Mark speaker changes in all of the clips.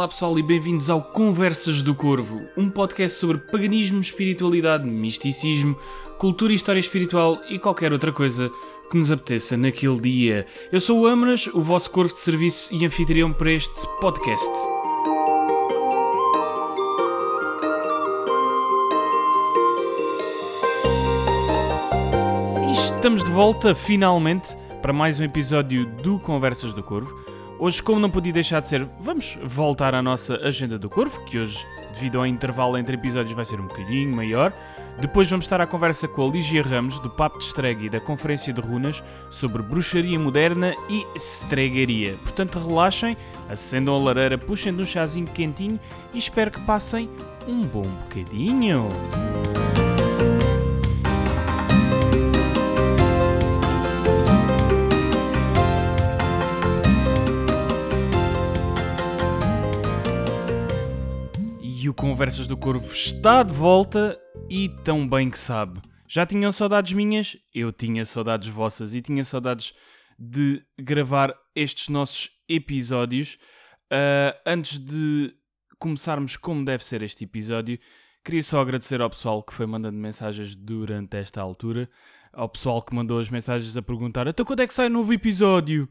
Speaker 1: Olá pessoal e bem-vindos ao Conversas do Corvo, um podcast sobre paganismo, espiritualidade, misticismo, cultura e história espiritual e qualquer outra coisa que nos apeteça naquele dia. Eu sou o Amras, o vosso corvo de serviço e anfitrião para este podcast. E estamos de volta, finalmente, para mais um episódio do Conversas do Corvo. Hoje, como não podia deixar de ser, vamos voltar à nossa agenda do Corvo, que hoje, devido ao intervalo entre episódios, vai ser um bocadinho maior. Depois vamos estar à conversa com a Ligia Ramos, do Papo de Stregue e da Conferência de Runas, sobre bruxaria moderna e stregaria. Portanto, relaxem, acendam a lareira, puxem de um chazinho quentinho e espero que passem um bom bocadinho. Conversas do Corvo está de volta e tão bem que sabe. Já tinham saudades minhas? Eu tinha saudades vossas e tinha saudades de gravar estes nossos episódios. Uh, antes de começarmos como deve ser este episódio, queria só agradecer ao pessoal que foi mandando mensagens durante esta altura. Ao pessoal que mandou as mensagens a perguntar: Então quando é que sai o novo episódio?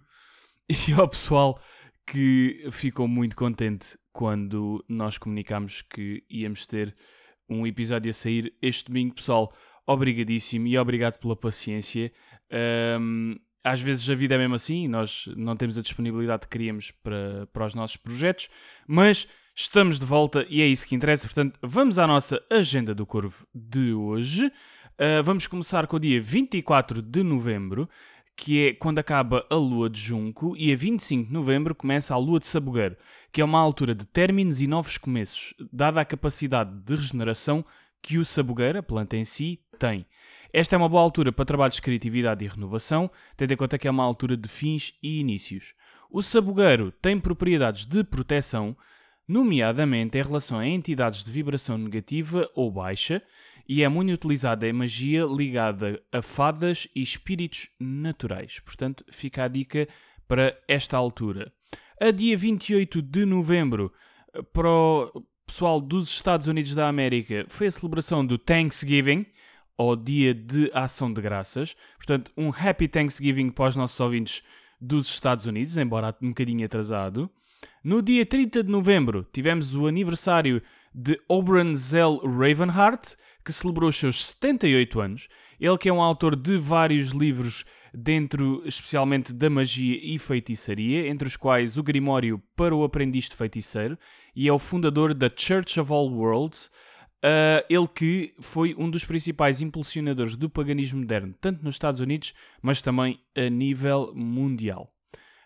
Speaker 1: E ao pessoal que ficou muito contente quando nós comunicámos que íamos ter um episódio a sair este domingo. Pessoal, obrigadíssimo e obrigado pela paciência. Um, às vezes a vida é mesmo assim, nós não temos a disponibilidade que queríamos para, para os nossos projetos, mas estamos de volta e é isso que interessa. Portanto, vamos à nossa agenda do Corvo de hoje. Uh, vamos começar com o dia 24 de novembro, que é quando acaba a lua de Junco, e a 25 de novembro começa a lua de Sabugueiro, que é uma altura de términos e novos começos, dada a capacidade de regeneração que o sabugueiro, planta em si, tem. Esta é uma boa altura para trabalhos de criatividade e renovação, tendo em conta que é uma altura de fins e inícios. O sabugueiro tem propriedades de proteção, nomeadamente em relação a entidades de vibração negativa ou baixa, e é muito utilizada em magia ligada a fadas e espíritos naturais. Portanto, fica a dica para esta altura. A dia 28 de novembro, para o pessoal dos Estados Unidos da América, foi a celebração do Thanksgiving, ou Dia de Ação de Graças. Portanto, um Happy Thanksgiving para os nossos ouvintes dos Estados Unidos, embora um bocadinho atrasado. No dia 30 de novembro, tivemos o aniversário de Oberon Zell Ravenheart, que celebrou os seus 78 anos. Ele que é um autor de vários livros dentro especialmente da magia e feitiçaria, entre os quais o Grimório para o Aprendiz de Feiticeiro, e é o fundador da Church of All Worlds, uh, ele que foi um dos principais impulsionadores do paganismo moderno, tanto nos Estados Unidos, mas também a nível mundial.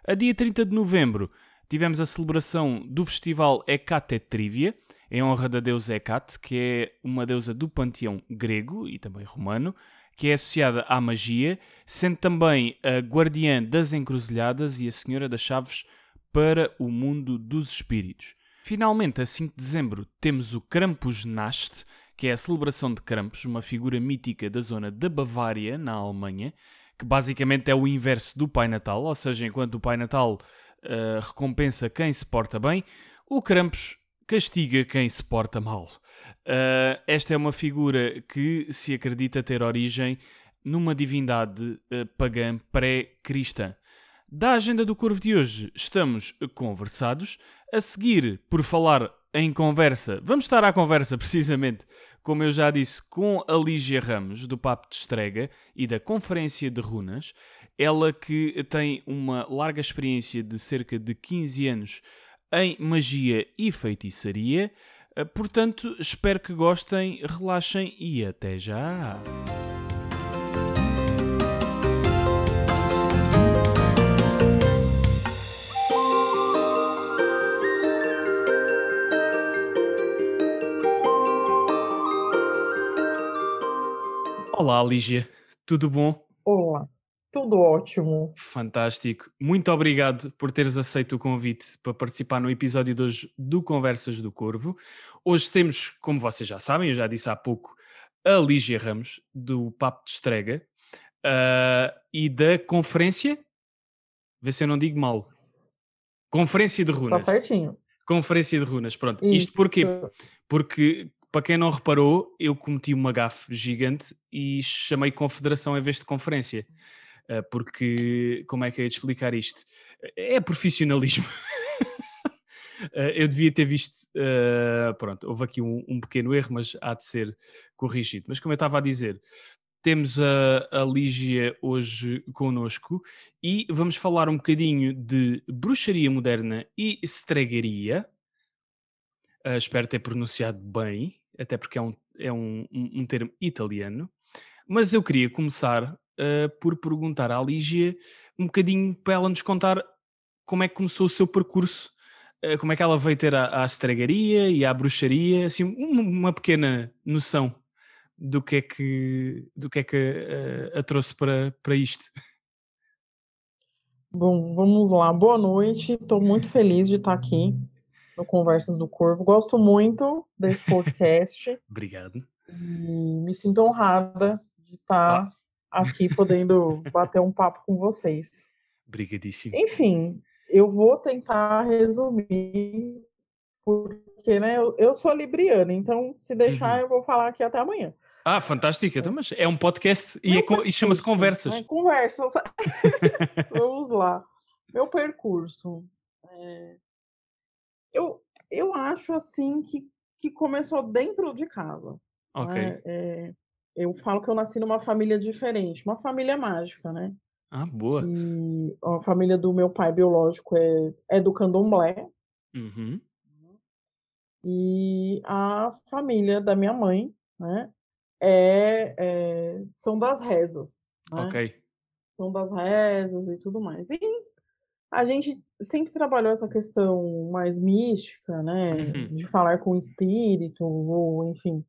Speaker 1: A dia 30 de novembro tivemos a celebração do festival Hecate Trivia, em honra da deusa Hecate, que é uma deusa do panteão grego e também romano, que é associada à magia, sendo também a guardiã das encruzilhadas e a senhora das chaves para o mundo dos espíritos. Finalmente, a 5 de dezembro, temos o Krampusnacht, que é a celebração de Krampus, uma figura mítica da zona da Bavária, na Alemanha, que basicamente é o inverso do Pai Natal, ou seja, enquanto o Pai Natal uh, recompensa quem se porta bem, o Krampus castiga quem se porta mal. Uh, esta é uma figura que se acredita ter origem numa divindade uh, pagã pré-cristã. Da agenda do Corvo de hoje estamos conversados. A seguir, por falar em conversa, vamos estar à conversa precisamente, como eu já disse, com a Lígia Ramos, do Papo de Estrega e da Conferência de Runas. Ela que tem uma larga experiência de cerca de 15 anos em magia e feitiçaria. Eh, portanto, espero que gostem, relaxem e até já! Olá, Lígia, tudo bom?
Speaker 2: Olá, tudo ótimo.
Speaker 1: Fantástico. Muito obrigado por teres aceito o convite para participar no episódio de hoje do Conversas do Corvo. Hoje temos, como vocês já sabem, eu já disse há pouco, a Lígia Ramos, do Papo de Estrega, uh, e da conferência, vê se eu não digo mal, Conferência de Runas.
Speaker 2: Está certinho.
Speaker 1: Conferência de runas, pronto. Isto porquê?
Speaker 2: Isso.
Speaker 1: Porque, para quem não reparou, eu cometi uma gafe gigante e chamei confederação em vez de conferência. Eh, Porque, como é que eu ia te explicar isto? É profissionalismo. Eh, eu devia ter visto. eh, pronto, houve aqui um, um pequeno erro, mas há de ser corrigido. Mas como eu estava a dizer, temos a, a Lígia hoje connosco e vamos falar um bocadinho de bruxaria moderna e estregaria. Uh, espero ter pronunciado bem, até porque é um, é um, um, um termo italiano. Mas eu queria começar uh, por perguntar à Lígia um bocadinho para ela nos contar como é que começou o seu percurso, uh, como é que ela veio ter à, à estregaria e à bruxaria, assim, uma, uma pequena noção do que é que, do que, é que uh, a trouxe para, para isto.
Speaker 2: Bom, vamos lá. Boa noite. Estou muito feliz de estar aqui no Conversas do Corvo. Gosto muito desse podcast
Speaker 1: Obrigado.
Speaker 2: e me sinto honrada de estar aqui podendo bater um papo com vocês.
Speaker 1: Obrigadíssimo.
Speaker 2: Enfim, eu vou tentar resumir, porque né, eu, eu sou libriana, então se deixar
Speaker 1: Uhum.
Speaker 2: eu vou falar aqui até amanhã.
Speaker 1: Ah, fantástico. Então, mas é um podcast e, é co- e chama-se Conversas.
Speaker 2: né, Conversas. Vamos lá. Meu percurso. é, Eu, eu acho assim que, que começou dentro de casa.
Speaker 1: Ok.
Speaker 2: né? É, eu falo que eu nasci numa família diferente, uma família mágica, né?
Speaker 1: Ah, boa.
Speaker 2: E a família do meu pai biológico é, é do candomblé
Speaker 1: Uhum.
Speaker 2: e a família da minha mãe, né? É, é- são das rezas, né?
Speaker 1: Ok.
Speaker 2: São das rezas e tudo mais. E a gente sempre trabalhou essa questão mais mística, né?
Speaker 1: Uhum.
Speaker 2: De falar com o espírito, ou enfim,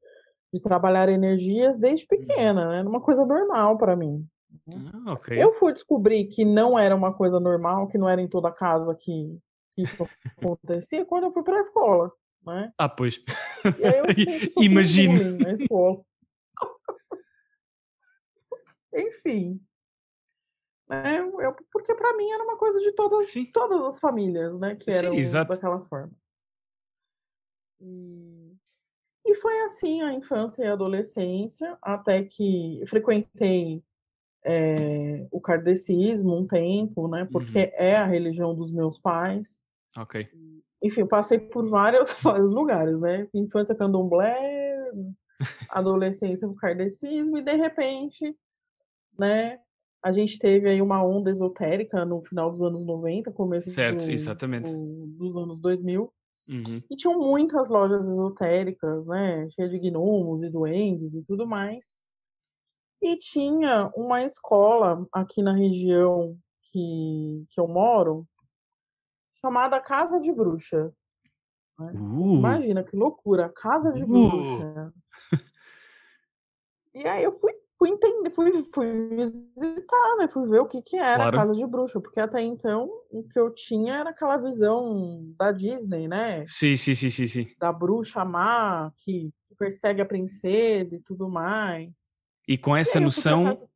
Speaker 2: de trabalhar energias desde pequena, né? Era uma coisa normal para mim.
Speaker 1: Ah, ok.
Speaker 2: Eu fui descobrir que não era uma coisa normal, que não era em toda casa que, isso acontecia, quando eu fui para a escola, né?
Speaker 1: Ah, pois.
Speaker 2: E aí eu
Speaker 1: Imagino.
Speaker 2: na escola. Enfim. né, eu- porque para mim era uma coisa de todas,
Speaker 1: Sim.
Speaker 2: todas as famílias, né? Que eram daquela forma. E, e foi assim a infância e a adolescência, até que frequentei eh, o kardecismo um tempo, né? Porque
Speaker 1: Uhum.
Speaker 2: é a religião dos meus pais.
Speaker 1: Ok.
Speaker 2: Enfim, eu passei por vários, vários lugares, né? Infância candomblé, adolescência com kardecismo, e de repente, né? A gente teve aí uma onda esotérica no final dos anos 90, começo
Speaker 1: Certo,
Speaker 2: do-
Speaker 1: exatamente.
Speaker 2: do- dos anos 2000.
Speaker 1: Uhum.
Speaker 2: E tinham muitas lojas esotéricas, né? Cheia de gnomos e duendes e tudo mais. E tinha uma escola aqui na região que, que eu moro, chamada Casa de Bruxa. né?
Speaker 1: Uh,
Speaker 2: Imagina que loucura, Casa de
Speaker 1: Uh.
Speaker 2: Bruxa. E aí eu fui, fui entender, fui, fui visitar, né? Fui ver o que, que era
Speaker 1: Claro.
Speaker 2: a Casa de Bruxa, porque até então o que eu tinha era aquela visão da Disney, né?
Speaker 1: sim, sim, sim, sim, sim.
Speaker 2: da bruxa má que persegue a princesa e tudo mais.
Speaker 1: E com
Speaker 2: E
Speaker 1: essa
Speaker 2: pra
Speaker 1: noção,
Speaker 2: casa-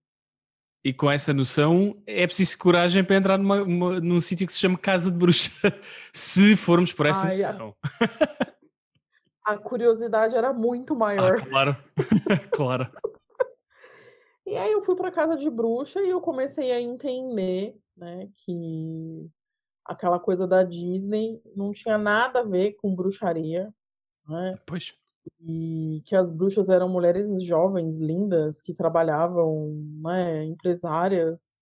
Speaker 1: e com essa noção, é preciso coragem para entrar numa, uma- num sítio que se chama Casa de Bruxa, se formos por essa
Speaker 2: Ai, a-
Speaker 1: noção.
Speaker 2: a curiosidade era muito
Speaker 1: Ah,
Speaker 2: maior.
Speaker 1: claro, claro.
Speaker 2: E aí eu fui para casa de bruxa e eu comecei a entender, né, que aquela coisa da Disney não tinha nada a ver com bruxaria, né?
Speaker 1: Pois.
Speaker 2: E que as bruxas eram mulheres jovens, lindas, que trabalhavam, né, empresárias,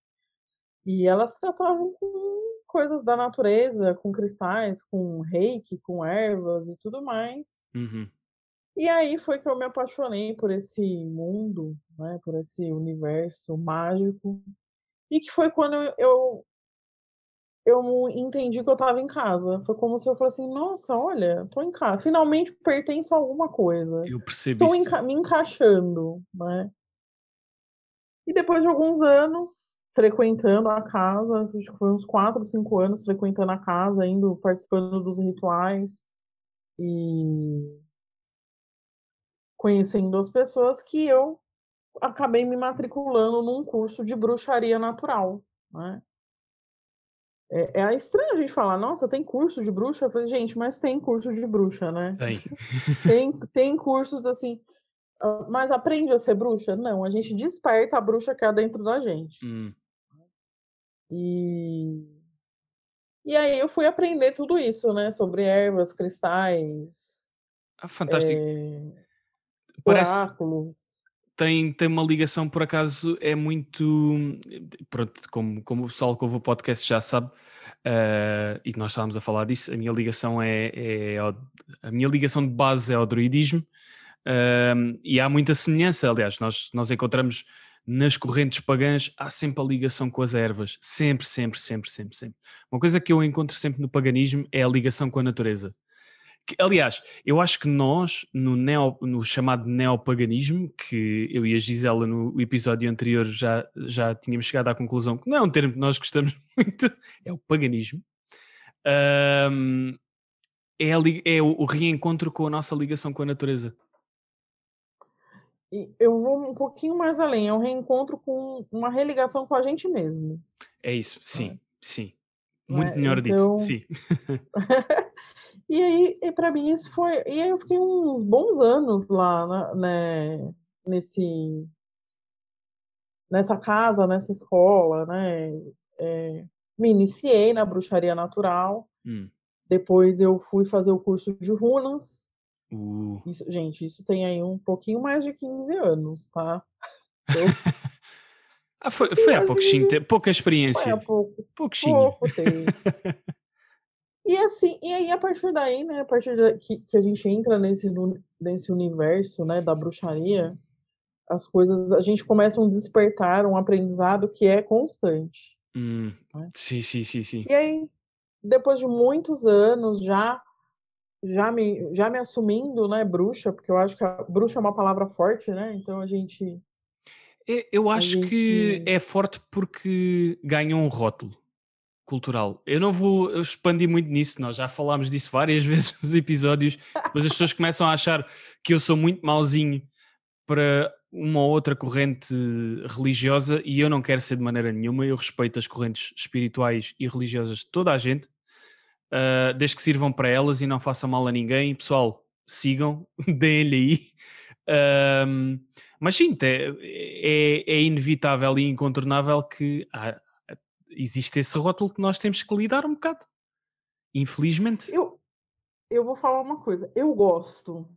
Speaker 2: e elas tratavam com coisas da natureza, com cristais, com reiki, com ervas e tudo mais.
Speaker 1: Uhum.
Speaker 2: E aí foi que eu me apaixonei por esse mundo, né, por esse universo mágico, e que foi quando eu, eu, eu entendi que eu estava em casa. Foi como se eu fosse assim, nossa, olha, tô em casa, finalmente pertenço a alguma coisa.
Speaker 1: Eu percebo
Speaker 2: Estou enca- me encaixando, né? E depois de alguns anos frequentando a casa, acho que foi uns 4, 5 anos frequentando a casa, indo participando dos rituais e conhecendo as pessoas que eu acabei me matriculando num curso de bruxaria natural, né? É, é estranho a gente falar, nossa, tem curso de bruxa? Eu falei, gente, mas tem curso de bruxa, né?
Speaker 1: Tem.
Speaker 2: tem, tem cursos assim. ah, Mas aprende a ser bruxa? Não, a gente desperta a bruxa que há dentro da gente.
Speaker 1: Hum,
Speaker 2: E, e aí eu fui aprender tudo isso, né? Sobre ervas, cristais,
Speaker 1: ah, fantástico.
Speaker 2: eh,
Speaker 1: Parece,
Speaker 2: oráculos.
Speaker 1: tem, tem uma ligação, por acaso, é muito. Pronto, como, como o pessoal que ouve o podcast já sabe, eh, e nós estávamos a falar disso, a minha ligação é, é ao- a minha ligação de base é ao druidismo, ehm, e há muita semelhança. Aliás, nós, nós encontramos nas correntes pagãs, há sempre a ligação com as ervas. Sempre, sempre, sempre, sempre, sempre. Uma coisa que eu encontro sempre no paganismo é a ligação com a natureza. Aliás, eu acho que nós, no, neo, no chamado neopaganismo, que eu e a Gisela no episódio anterior já, já tínhamos chegado à conclusão que não é um termo que nós gostamos muito, é o paganismo, ahm, é, a é o, o reencontro com a nossa ligação com a natureza.
Speaker 2: Eu vou um pouquinho mais além, é um reencontro com uma religação com a gente mesmo.
Speaker 1: É isso, sim,
Speaker 2: É.
Speaker 1: sim. Muito
Speaker 2: é?
Speaker 1: melhor
Speaker 2: Então-
Speaker 1: dito, sim.
Speaker 2: E aí, e para mim, isso foi. E aí eu fiquei uns bons anos lá, né, nesse. Nessa casa, nessa escola, né? É, me iniciei na bruxaria natural.
Speaker 1: Hum.
Speaker 2: Depois eu fui fazer o curso de runas.
Speaker 1: Uh,
Speaker 2: Isso, gente, isso tem aí um pouquinho mais de 15 anos, tá?
Speaker 1: ah, foi, foi há
Speaker 2: vezes-
Speaker 1: tempo, pouca
Speaker 2: Foi
Speaker 1: experiência.
Speaker 2: há pouco,
Speaker 1: Pouquinho.
Speaker 2: pouco tempo. E assim, e aí a partir daí, né, a partir da, que, que a gente entra nesse, nesse universo, né, da bruxaria, as coisas, a gente começa um despertar, um aprendizado que é constante.
Speaker 1: Hum,
Speaker 2: Né?
Speaker 1: sim, sim, sim, sim.
Speaker 2: E aí, depois de muitos anos já já me já me assumindo, né, bruxa, porque eu acho que a bruxa é uma palavra forte, né? Então a gente
Speaker 1: Eu acho que
Speaker 2: gente-
Speaker 1: é forte porque ganhou um rótulo cultural. Eu não vou expandir muito nisso, nós já falámos disso várias vezes nos episódios. Depois as pessoas começam a achar que eu sou muito mauzinho para uma ou outra corrente religiosa e eu não quero ser de maneira nenhuma. Eu respeito as correntes espirituais e religiosas de toda a gente, ah, desde que sirvam para elas e não façam mal a ninguém. Pessoal, sigam, deem-lhe aí. Ahm, mas sim, é, é inevitável e incontornável que há- existe esse rótulo que nós temos que lidar um bocado. Infelizmente.
Speaker 2: eu eu vou falar uma coisa, eu gosto.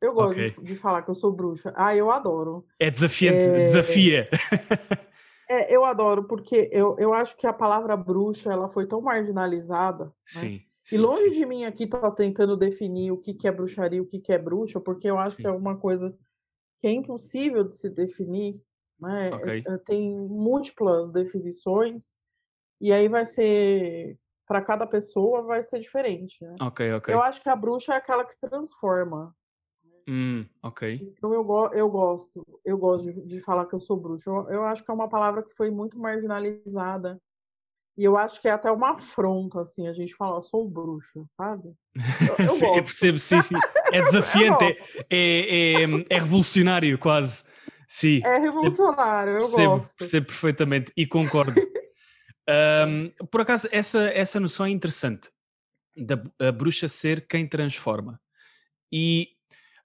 Speaker 2: Eu gosto de-
Speaker 1: Ok.
Speaker 2: de, falar que eu sou bruxa. Ah, eu adoro.
Speaker 1: É desafiante,
Speaker 2: É-
Speaker 1: desafia.
Speaker 2: É, eu adoro, porque eu, eu acho que a palavra bruxa ela foi tão marginalizada. né?
Speaker 1: Sim.
Speaker 2: E
Speaker 1: sim,
Speaker 2: longe
Speaker 1: sim,
Speaker 2: de mim aqui tá tentando definir o que, que é bruxaria e o que, que é bruxa, porque eu acho que
Speaker 1: Sim.
Speaker 2: é uma coisa que é impossível de se definir. Né?
Speaker 1: Ok.
Speaker 2: É- é- Tem múltiplas definições, e aí vai ser. Para cada pessoa vai ser diferente. Né?
Speaker 1: Ok, ok.
Speaker 2: Eu acho que a bruxa é aquela que transforma.
Speaker 1: Hum, ok.
Speaker 2: Então eu, go eu gosto, eu gosto de, de falar que eu sou bruxa. Eu, eu acho que é uma palavra que foi muito marginalizada. E eu acho que é até uma afronta, assim, a gente falar, sou bruxa, sabe? Eu, eu
Speaker 1: Sim, eu percebo, sim, sim. É desafiante, é, é, é, é revolucionário quase. Sim.
Speaker 2: É revolucionário, eu
Speaker 1: percebo,
Speaker 2: gosto.
Speaker 1: percebo perfeitamente e concordo. Ahm, por acaso, essa, essa noção é interessante da bruxa ser quem transforma. E,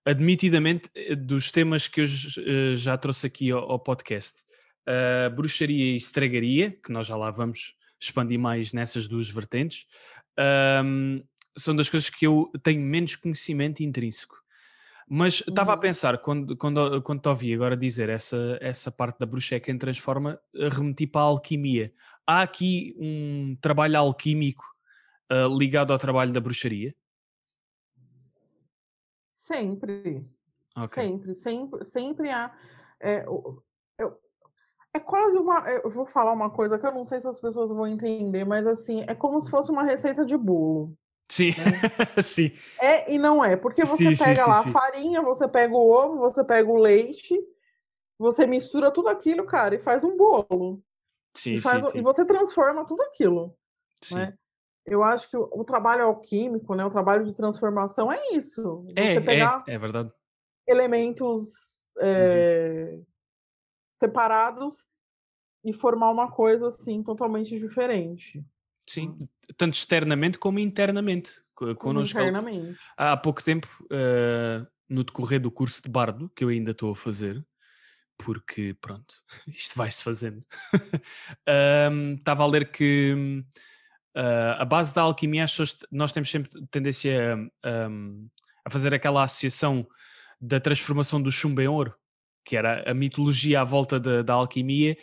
Speaker 1: admitidamente, eh, dos temas que eu eh, já trouxe aqui ao, ao podcast, a bruxaria e estragaria, que nós já lá vamos expandir mais nessas duas vertentes, ahm, são das coisas que eu tenho menos conhecimento intrínseco. Mas estava a
Speaker 2: Uhum.
Speaker 1: pensar, quando, quando, quando te ouvi agora dizer essa, essa parte da bruxa é quem transforma, eh, remeti para a alquimia. Há aqui um trabalho alquímico ah, ligado ao trabalho da bruxaria?
Speaker 2: Sempre.
Speaker 1: Ok.
Speaker 2: Sempre, sempre, sempre há. É, eu- é quase uma. Eu vou falar uma coisa que eu não sei se as pessoas vão entender, mas assim, é como se fosse uma receita de bolo.
Speaker 1: Sim, sim,
Speaker 2: É e não é, porque você
Speaker 1: Sim,
Speaker 2: pega
Speaker 1: sim,
Speaker 2: lá
Speaker 1: sim.
Speaker 2: a farinha, você pega o ovo, você pega o leite, você mistura tudo aquilo, cara, e faz um bolo.
Speaker 1: sim,
Speaker 2: e, faz, e você transforma tudo aquilo.
Speaker 1: sim.
Speaker 2: né? Eu acho que o, o trabalho alquímico, né, o trabalho de transformação é isso. Você
Speaker 1: É,
Speaker 2: pegar
Speaker 1: é, é verdade.
Speaker 2: elementos
Speaker 1: Uhum.
Speaker 2: Separados e formar uma coisa assim totalmente diferente.
Speaker 1: Sim, tanto externamente como internamente. co- Connosco.
Speaker 2: Internamente.
Speaker 1: Há pouco tempo, eh, no decorrer do curso de bardo, que eu ainda estou a fazer, porque pronto, isto vai-se fazendo, ahm, estava a ler que ah, a base da alquimia, nós temos sempre tendência a, hum, a fazer aquela associação da transformação do chumbo em ouro, que era a mitologia à volta da, da alquimia,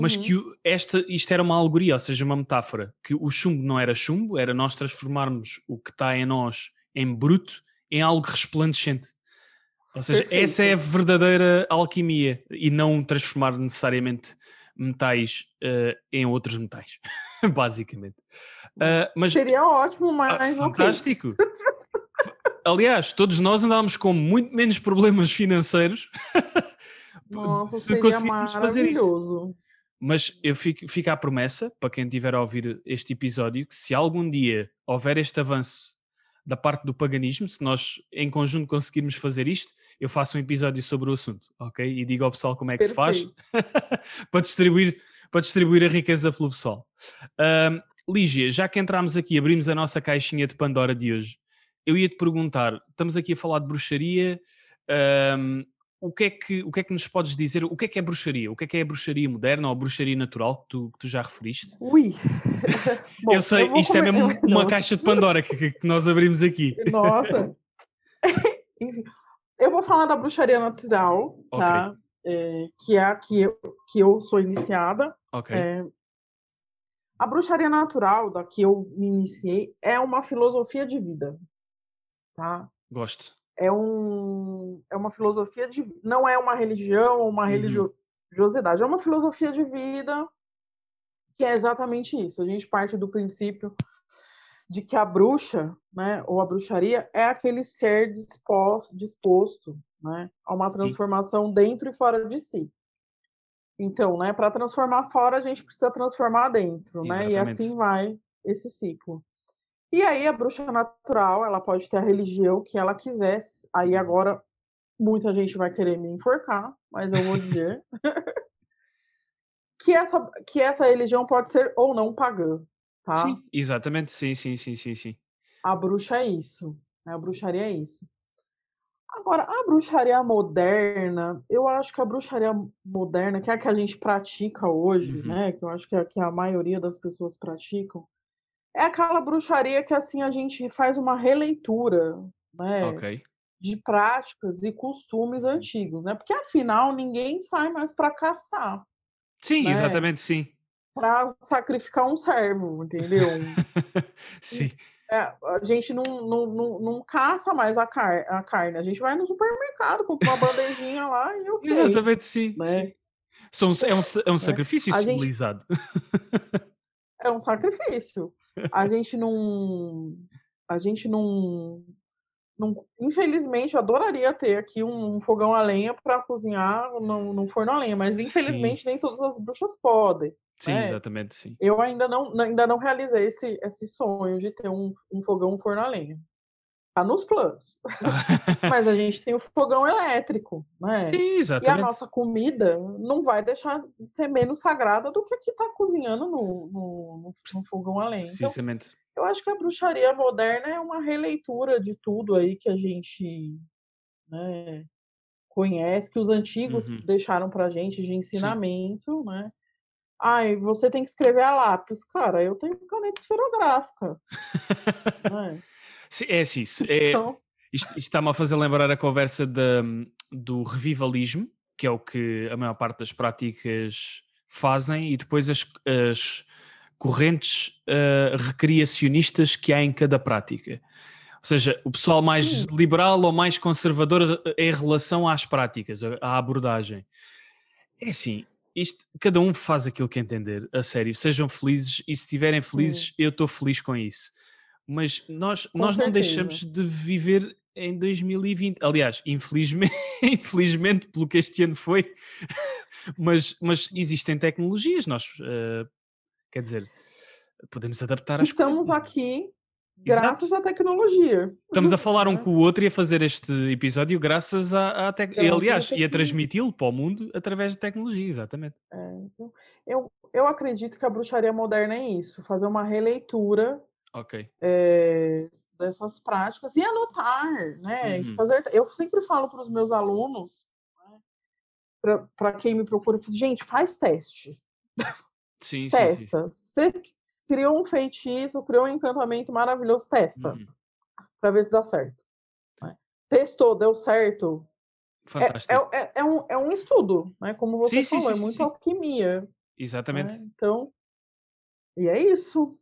Speaker 1: mas
Speaker 2: Uhum.
Speaker 1: que o- esta, isto era uma alegoria, ou seja, uma metáfora, que o chumbo não era chumbo, era nós transformarmos o que está em nós em bruto em algo resplandecente. Ou seja, essa é a
Speaker 2: Perfeito.
Speaker 1: verdadeira alquimia e não transformar necessariamente metais eh, em outros metais, basicamente. Ah, mas
Speaker 2: Seria ótimo,
Speaker 1: ah,
Speaker 2: mas ok.
Speaker 1: fantástico. Aliás, todos nós andávamos com muito menos problemas financeiros
Speaker 2: Nossa,
Speaker 1: se conseguíssemos fazer isso. Mas eu fico, fica a promessa, para quem estiver a ouvir este episódio, que se algum dia houver este avanço da parte do paganismo, se nós em conjunto conseguirmos fazer isto, eu faço um episódio sobre o assunto, ok? E digo ao pessoal como é que se faz para, distribuir, para distribuir a riqueza pelo pessoal. Ahm, Lígia, já que entramos aqui, abrimos a nossa caixinha de Pandora de hoje, eu ia te perguntar: estamos aqui a falar de bruxaria. ahm, o que, é que, o que é que nos podes dizer? O que é que é bruxaria? O que é que é a bruxaria moderna ou a bruxaria natural que tu, que tu já referiste?
Speaker 2: Ui. Bom,
Speaker 1: eu sei,
Speaker 2: vou
Speaker 1: isto é
Speaker 2: come-
Speaker 1: mesmo
Speaker 2: eu-
Speaker 1: uma caixa de Pandora que, que nós abrimos aqui.
Speaker 2: Nossa. Enfim, eu vou falar da bruxaria natural,
Speaker 1: Ok.
Speaker 2: tá? É, que é a que eu, que eu sou iniciada.
Speaker 1: Ok.
Speaker 2: É, a bruxaria natural, da que eu me iniciei, é uma filosofia de vida, tá?
Speaker 1: Gosto.
Speaker 2: É, um, é uma filosofia de... Não é uma religião ou uma
Speaker 1: Uhum.
Speaker 2: religiosidade, é uma filosofia de vida que é exatamente isso. A gente parte do princípio de que a bruxa, né, ou a bruxaria, é aquele ser disposto, disposto né, a uma transformação dentro e fora de si. Então, né, para transformar fora, a gente precisa transformar dentro, né? E
Speaker 1: Exatamente.
Speaker 2: assim vai esse ciclo. E aí a bruxa natural, ela pode ter a religião que ela quiser. Aí agora muita gente vai querer me enforcar, mas eu vou dizer que essa que essa religião pode ser ou não pagã, tá?
Speaker 1: Sim, exatamente. Sim, sim, sim, sim, sim.
Speaker 2: A bruxa é isso, né? A bruxaria é isso. Agora, a bruxaria moderna, eu acho que a bruxaria moderna, que é a que a gente pratica hoje,
Speaker 1: Uhum.
Speaker 2: né? Que eu acho que é a que a maioria das pessoas praticam, é aquela bruxaria que assim a gente faz uma releitura, né?
Speaker 1: Ok.
Speaker 2: De práticas e costumes antigos, né? Porque afinal ninguém sai mais para caçar,
Speaker 1: Sim,
Speaker 2: né?
Speaker 1: exatamente, sim.
Speaker 2: para sacrificar um servo, entendeu?
Speaker 1: sim.
Speaker 2: É, a gente não, não, não, não caça mais a, car a carne, a gente vai no supermercado, compra uma bandejinha lá e o quê?
Speaker 1: Exatamente, sim.
Speaker 2: Né?
Speaker 1: sim. São, é, um, é um sacrifício
Speaker 2: A gente-
Speaker 1: civilizado.
Speaker 2: É um sacrifício. A gente não. A gente não. não infelizmente, eu adoraria ter aqui um, fogão a lenha para cozinhar no, no forno a lenha, mas infelizmente nem todas as bruxas podem.
Speaker 1: Sim,
Speaker 2: É.
Speaker 1: exatamente, sim.
Speaker 2: Eu ainda não, ainda não realizei esse, esse sonho de ter um, um fogão um forno a lenha. Tá nos planos. Mas a gente tem o fogão elétrico, né?
Speaker 1: sim,
Speaker 2: E a
Speaker 1: exatamente.
Speaker 2: nossa comida não vai deixar de ser menos sagrada do que a que está cozinhando no, no, no- fogão a lenha. Então, eu acho que a bruxaria moderna é uma releitura de tudo aí que a gente né, conhece, que os antigos
Speaker 1: Uhum.
Speaker 2: deixaram pra gente de ensinamento, né? Ai, você tem que escrever a lápis. Cara, eu tenho caneta esferográfica. né?
Speaker 1: Sim, é assim, é,
Speaker 2: Então,
Speaker 1: isto, isto está-me a fazer lembrar a conversa da- do revivalismo, que é o que a maior parte das práticas fazem, e depois as, as correntes ah, recreacionistas que há em cada prática. Ou seja, o pessoal mais
Speaker 2: Sim.
Speaker 1: liberal ou mais conservador em relação às práticas, à abordagem. É assim, isto, cada um faz aquilo que entender, a sério. Sejam felizes e se estiverem felizes, eu estou feliz com isso. Mas nós,
Speaker 2: Com
Speaker 1: nós não deixamos de viver em 2020. Aliás, infelizmente, infelizmente pelo que este ano foi, mas, mas existem tecnologias, nós, eh, quer dizer, podemos adaptar as
Speaker 2: estamos
Speaker 1: coisas.
Speaker 2: aqui Graças
Speaker 1: Exato.
Speaker 2: à tecnologia.
Speaker 1: Estamos a falar um
Speaker 2: né?
Speaker 1: com o outro e a fazer este episódio graças à, à tec-
Speaker 2: Graças à
Speaker 1: aliás, e a
Speaker 2: tecnologia.
Speaker 1: transmiti-lo para o mundo através da tecnologia, exatamente.
Speaker 2: É, então, eu, eu acredito que a bruxaria moderna é isso, fazer uma releitura
Speaker 1: Ok.
Speaker 2: é, dessas práticas e anotar, né?
Speaker 1: Uhum.
Speaker 2: fazer, eu sempre falo para os meus alunos, né, para quem me procura, falo, gente, faz teste,
Speaker 1: Sim, sim, sim.
Speaker 2: testa. Você criou um feitiço, criou um encantamento maravilhoso, testa,
Speaker 1: Uhum.
Speaker 2: para ver se dá certo. né? Testou, deu certo. É,
Speaker 1: Fantástico.
Speaker 2: é, é, é um, é um estudo, né? Como você
Speaker 1: Sim,
Speaker 2: falou, é muita alquimia.
Speaker 1: Exatamente.
Speaker 2: né? Então, e é isso.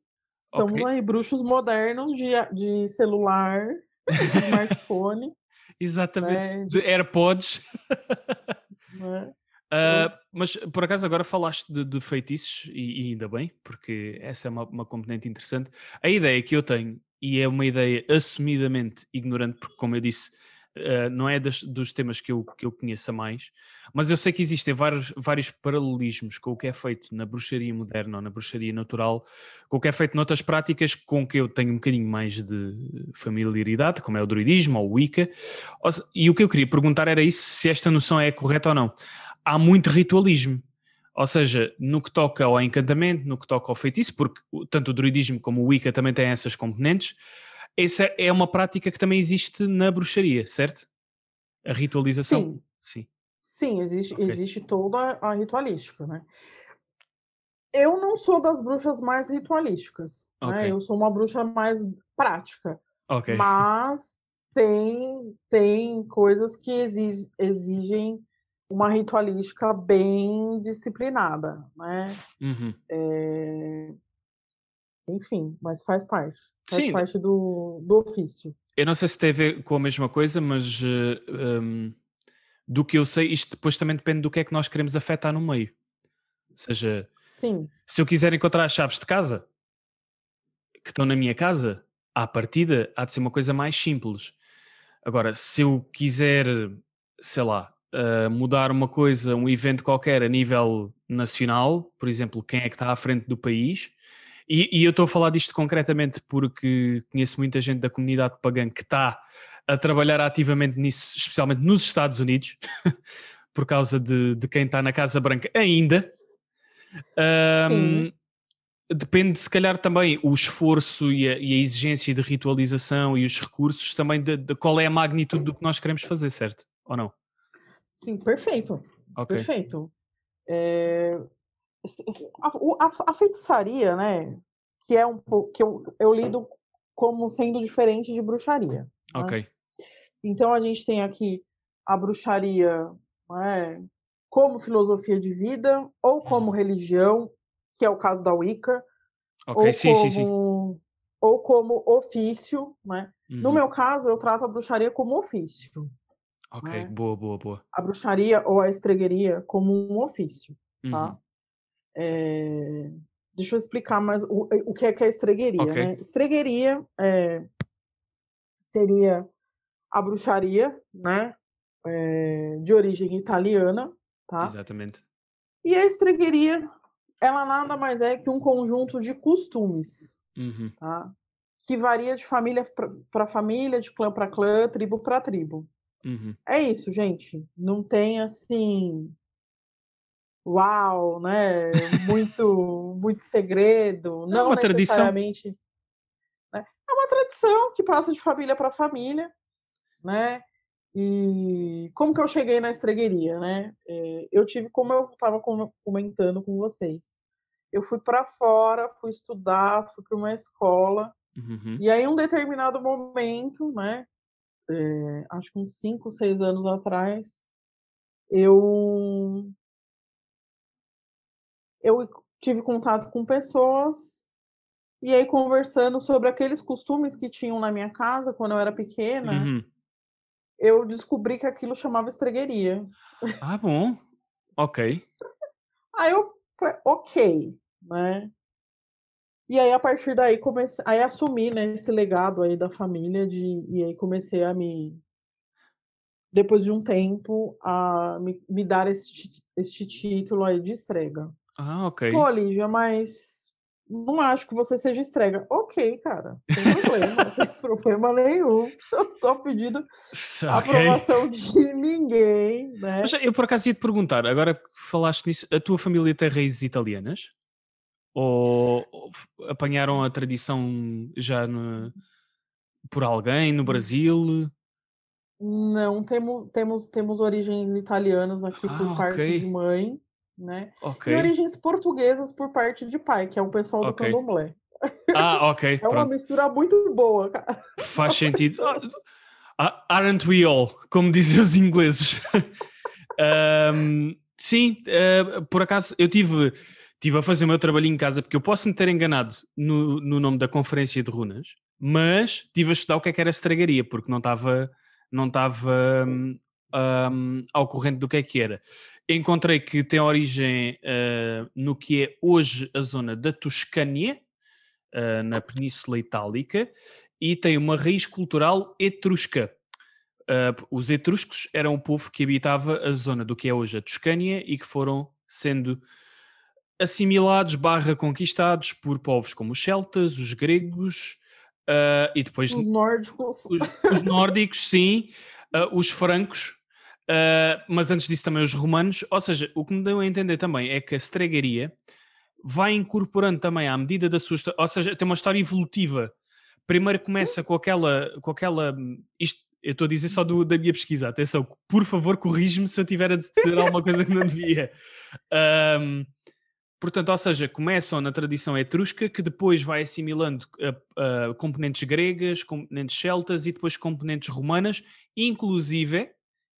Speaker 2: Estamos
Speaker 1: Ok.
Speaker 2: aí, bruxos modernos de, de celular, de smartphone,
Speaker 1: Exatamente.
Speaker 2: né? de-
Speaker 1: AirPods.
Speaker 2: né?
Speaker 1: Ah, mas por acaso agora falaste de, de feitiços e, e ainda bem, porque essa é uma, uma componente interessante. A ideia que eu tenho, e é uma ideia assumidamente ignorante, porque como eu disse, ah, não é dos temas que eu, que eu conheço a mais, mas eu sei que existem vários, vários paralelismos com o que é feito na bruxaria moderna ou na bruxaria natural, com o que é feito noutras práticas com que eu tenho um bocadinho mais de familiaridade, como é o druidismo ou o Wicca. E o que eu queria perguntar era isso, se esta noção é correta ou não há muito ritualismo. Ou seja, no que toca ao encantamento, no que toca ao feitiço, porque tanto o druidismo como o Wicca também têm essas componentes, essa é uma prática que também existe na bruxaria, certo? A ritualização.
Speaker 2: Sim,
Speaker 1: Sim.
Speaker 2: sim, existe,
Speaker 1: Ok.
Speaker 2: existe toda a ritualística, né? Eu não sou das bruxas mais ritualísticas,
Speaker 1: Ok.
Speaker 2: né? Eu sou uma bruxa mais prática, mas tem, tem coisas que exige- exigem uma ritualística bem disciplinada, né?
Speaker 1: Uhum.
Speaker 2: É, Enfim, mas faz parte. Faz
Speaker 1: Sim.
Speaker 2: parte do, do ofício.
Speaker 1: Eu não sei se tem a ver com a mesma coisa, mas eh, um, do que eu sei, isto depois também depende do que é que nós queremos afetar no meio. Ou seja,
Speaker 2: Sim,
Speaker 1: se eu quiser encontrar as chaves de casa que estão na minha casa, à partida há de ser uma coisa mais simples. Agora, se eu quiser, sei lá, uh, mudar uma coisa, um evento qualquer a nível nacional, por exemplo, quem é que está à frente do país, e, e eu estou a falar disto concretamente porque conheço muita gente da comunidade pagã que está a trabalhar ativamente nisso, especialmente nos Estados Unidos, por causa de, de quem está na Casa Branca ainda. Um, depende, se calhar, também o esforço e a, e a exigência de ritualização e os recursos também de, de qual é a magnitude do que nós queremos fazer, certo? Ou não?
Speaker 2: sim, perfeito.
Speaker 1: Ok.
Speaker 2: Perfeito. É, a, o- a- a feitiçaria, né? Que é um pouco que eu, eu lido como sendo diferente de bruxaria.
Speaker 1: Ok.
Speaker 2: Então a gente tem aqui a bruxaria né, como filosofia de vida ou como religião, que é o caso da Wicca,
Speaker 1: Ok,
Speaker 2: ou
Speaker 1: sim, sim, sim.
Speaker 2: como ou como ofício, né? No
Speaker 1: Uhum.
Speaker 2: meu caso, eu trato a bruxaria como ofício.
Speaker 1: Ok,
Speaker 2: né?
Speaker 1: boa, boa, boa.
Speaker 2: A bruxaria ou a estregueria como um ofício. tá?
Speaker 1: Uhum.
Speaker 2: É, Deixa eu explicar mais o, o que é que é estregueria.
Speaker 1: Ok.
Speaker 2: Né? Estregueria é, seria a bruxaria, né? é, de origem italiana, tá?
Speaker 1: Exatamente.
Speaker 2: E a estregueria, ela nada mais é que um conjunto de costumes,
Speaker 1: Uhum.
Speaker 2: tá? Que varia de família para família, de clã para clã, tribo para tribo.
Speaker 1: Uhum.
Speaker 2: É isso, gente. Não tem assim. Uau, né? Muito, muito segredo. Não
Speaker 1: uma tradição.
Speaker 2: necessariamente. né? É uma tradição que passa de família para família, né? E como que eu cheguei na estregueria, né? É, eu tive, como eu estava comentando com vocês, eu fui para fora, fui estudar, fui para uma escola,
Speaker 1: Uhum.
Speaker 2: e aí, em um determinado momento, né, é, acho que uns 5, 6 anos atrás, eu, eu tive contato com pessoas, e aí conversando sobre aqueles costumes que tinham na minha casa quando eu era pequena,
Speaker 1: Uhum.
Speaker 2: eu descobri que aquilo chamava estregueria.
Speaker 1: Ah, bom. Ok.
Speaker 2: Aí eu, ok, né? E aí, a partir daí, comecei, aí assumi, né, esse legado aí da família de, e aí comecei a me, depois de um tempo, a me, me dar esse, este título aí de estrega.
Speaker 1: Ah, ok.
Speaker 2: Pô, Lígia, mas não acho que você seja estrega. Ok, cara, sem problema, sem problema nenhum. Eu tô pedindo okay. aprovação de ninguém, né?
Speaker 1: Mas eu por acaso ia te perguntar, agora que falaste nisso, a tua família tem raízes italianas? Ou apanharam a tradição já no, por alguém no Brasil?
Speaker 2: Não, temos, temos, temos origens italianas aqui ah, por parte okay. de mãe né? Okay. E origens portuguesas por parte de pai, que é o pessoal do okay. candomblé.
Speaker 1: Ah, ok.
Speaker 2: é pronto. uma mistura muito boa, cara.
Speaker 1: Faz sentido. Ah, aren't we all? Como dizem os ingleses. um, sim, uh, por acaso eu tive, tive a fazer o meu trabalhinho em casa, porque eu posso me ter enganado no, no nome da conferência de runas, mas tive a estudar o que é que era estragaria, porque não estava não estava um, um, ao corrente do que é que era encontrei que tem origem uh, no que é hoje a zona da Toscânia, uh, na Península Itálica, e tem uma raiz cultural etrusca. Uh, os etruscos eram o povo que habitava a zona do que é hoje a Toscânia e que foram sendo assimilados barra conquistados por povos como os celtas, os gregos e depois
Speaker 2: os nórdicos,
Speaker 1: os, os nórdicos, sim, os francos Uh, mas antes disso também os romanos, ou seja, o que me deu a entender também é que a estregaria vai incorporando também à medida da sua ou seja, tem uma história evolutiva. Primeiro começa com aquela, com aquela, isto eu estou a dizer só do, da minha pesquisa, atenção, por favor corrige-me se eu tiver a dizer alguma coisa que não devia. Um, portanto, ou seja, começam na tradição etrusca, que depois vai assimilando uh, uh, componentes gregas, componentes celtas e depois componentes romanas, inclusive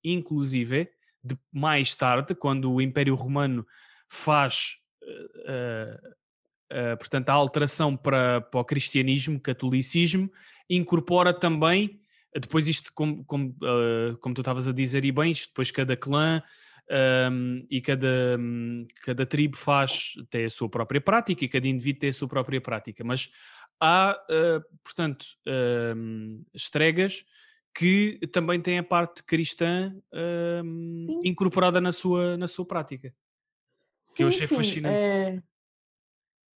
Speaker 1: inclusive de mais tarde, quando o Império Romano faz uh, uh, portanto, a alteração para, para o cristianismo, catolicismo, incorpora também, depois isto, como, como, uh, como tu estavas a dizer, e bem, isto depois cada clã um, ehm, e cada, um, cada tribo faz, tem a sua própria prática e cada indivíduo tem a sua própria prática, mas há, portanto, um, estregas que também tem a parte cristã um, incorporada na sua, na sua prática. Sim, que eu achei
Speaker 2: sim,
Speaker 1: fascinante.
Speaker 2: É...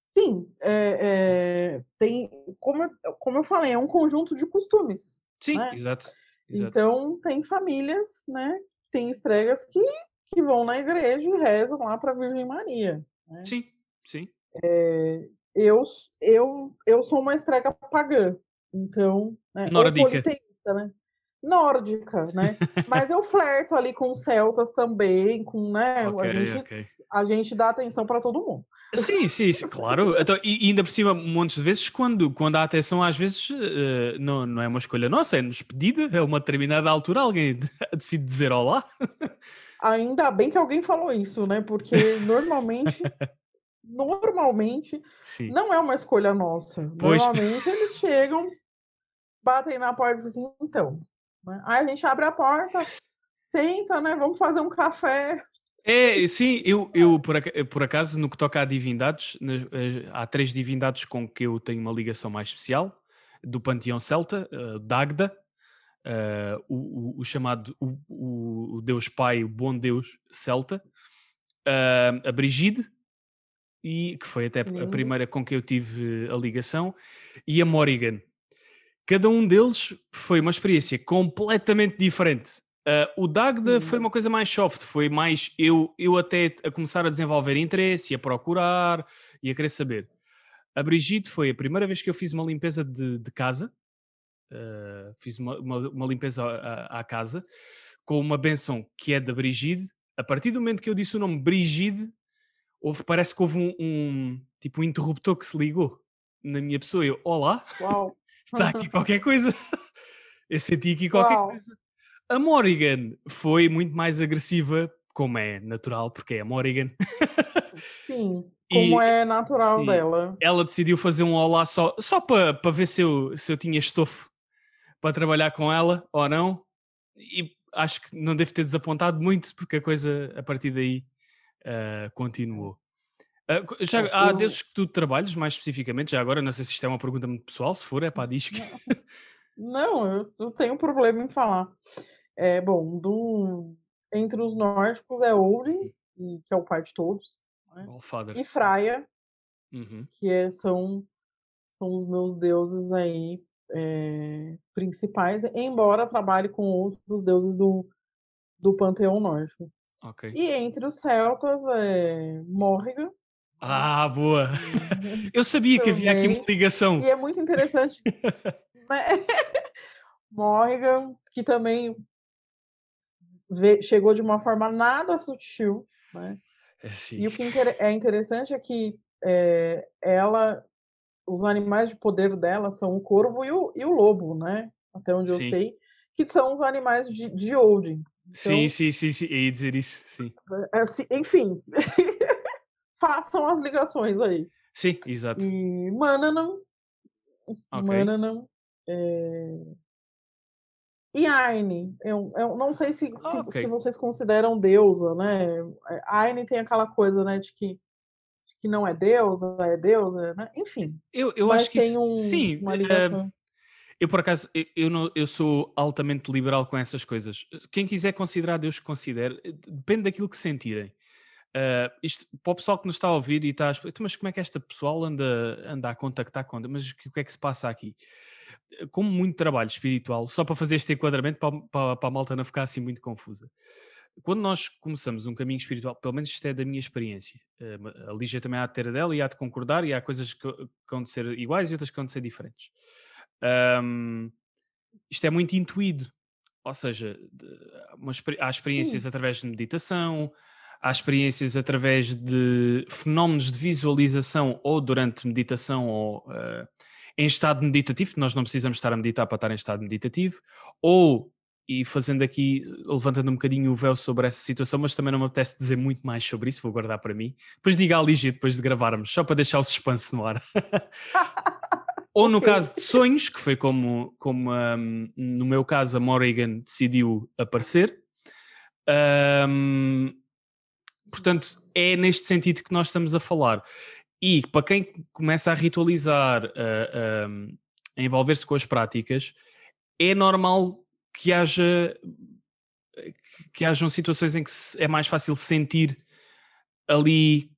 Speaker 2: Sim, é, é... tem, como, como eu falei, é um conjunto de costumes.
Speaker 1: Sim,
Speaker 2: né?
Speaker 1: exato, exato.
Speaker 2: Então, tem famílias, né? Tem estregas que, que vão na igreja e rezam lá para a Virgem Maria. Né?
Speaker 1: Sim, sim.
Speaker 2: É, eu, eu, eu sou uma estrega pagã, então. Né,
Speaker 1: Nórdica.
Speaker 2: Né? Nórdica, né? Mas eu flerto ali com celtas também, com, né? Okay, a, gente, okay. a gente dá atenção para todo mundo.
Speaker 1: Sim, sim, sim claro. Então, e, ainda por cima, de vezes, quando, quando há atenção, às vezes uh, não, não é uma escolha nossa, é-nos pedida, é uma determinada altura, alguém decide dizer olá.
Speaker 2: Ainda bem que alguém falou isso, né? Porque normalmente. normalmente sim. não é uma escolha nossa. Pois. Normalmente eles chegam, batem na porta e dizem, assim, então, né? Aí a gente abre a porta, senta, né? Vamos fazer um café.
Speaker 1: É, sim, eu, eu por, acaso, no que toca a divindades, eh, há três divindades com que eu tenho uma ligação mais especial, do panteão celta, uh, Dagda, uh, o, o, o, chamado o, o, Deus Pai, o bom Deus celta, uh, a Brigide, e, que foi até a primeira com que eu tive a ligação, e a Morrigan, Cada um deles foi uma experiência completamente diferente. Uh, o Dagda foi uhum. uma coisa mais soft, foi mais eu, eu até a começar a desenvolver interesse, a procurar e a querer saber. A Brigitte foi a primeira vez que eu fiz uma limpeza de, de casa, uh, fiz uma, uma, uma limpeza à, à, casa, com uma benção que é da Brigitte. A partir do momento que eu disse o nome Brigitte, houve, parece que houve um, um tipo um interruptor que se ligou na minha pessoa. Eu, olá!
Speaker 2: Uau!
Speaker 1: Está aqui qualquer coisa. Eu senti aqui qualquer Uau. coisa. A Morrigan foi muito mais agressiva, como é natural, porque é a Morrigan.
Speaker 2: Sim, como e, é natural sim, dela.
Speaker 1: Ela decidiu fazer um olá só, só para pa ver se eu, se eu tinha estofo para trabalhar com ela ou não. E acho que não deve ter desapontado muito, porque a coisa a partir daí uh, continuou. Uh, já, há eu... desses que tu trabalhas mais especificamente, já agora, não sei se isto é uma pergunta muito pessoal, se for, é para diz que.
Speaker 2: Não, eu não tenho problema em falar. É, bom, do, entre os nórdicos é Ouri, que é o pai de todos, né? e Fraia,
Speaker 1: Uhum.
Speaker 2: que é- são, são os meus deuses aí é, principais, embora trabalhe com outros deuses do, do panteão nórdico.
Speaker 1: Ok.
Speaker 2: E entre os celtas é Morrigan.
Speaker 1: Ah, boa! Eu sabia que havia aqui uma ligação.
Speaker 2: E é muito interessante. Morrigan, que também chegou de uma forma nada sutil, né?
Speaker 1: É, sim.
Speaker 2: E o que é interessante é que é, ela, os animais de poder dela são o corvo e o, e o lobo, né? Até onde eu
Speaker 1: Sim.
Speaker 2: sei, que são os animais de, de Odin.
Speaker 1: Sim, sim, sim, sim. Eu ia dizer isso, sim.
Speaker 2: É, assim, enfim, façam as ligações aí.
Speaker 1: Sim, exato.
Speaker 2: E Mananam,
Speaker 1: Ok.
Speaker 2: Mananam, é... e Aine. Eu, eu não sei se, se,
Speaker 1: Ah, ok.
Speaker 2: se vocês consideram deusa, né? Aine tem aquela coisa, né, de que, de que não é deusa, é deusa, né? Enfim.
Speaker 1: Eu, eu acho que
Speaker 2: tem um,
Speaker 1: sim,
Speaker 2: uma
Speaker 1: eh,
Speaker 2: ligação.
Speaker 1: Eu, por acaso, eu, eu, não- eu sou altamente liberal com essas coisas. Quem quiser considerar Deus que considere, eh, depende daquilo que sentirem. Ah, isto, para o pessoal que nos está a ouvir e está a explicar, "Então, mas como é que esta pessoal anda, anda a contactar com Mas o que, é que se passa aqui? Como muito trabalho espiritual, só para fazer este enquadramento, para, para, para a malta não ficar assim muito confusa. Quando nós começamos um caminho espiritual, pelo menos isto é da minha experiência, eh, a Lígia também há de ter a dela e há de concordar, e há coisas que, que vão ser iguais e outras que vão ser diferentes. Ahm, isto é muito intuído, ou seja, de- uma há experiências
Speaker 2: Sim.
Speaker 1: através de meditação, há experiências através de fenómenos de visualização ou durante meditação ou eh, em estado meditativo, nós não precisamos estar a meditar para estar em estado meditativo, ou, e fazendo aqui, levantando um bocadinho o véu sobre essa situação, mas também não me apetece dizer muito mais sobre isso, vou guardar para mim. Depois diga à Lígia depois de gravarmos, só para deixar o suspense no ar. Ou no caso de sonhos, que foi como, como hum, no meu caso a Morrigan decidiu aparecer. Hum, portanto, é neste sentido que nós estamos a falar. E para quem começa a ritualizar, a- a- envolver-se com as práticas, é normal que haja que hajam situações em que é mais fácil sentir ali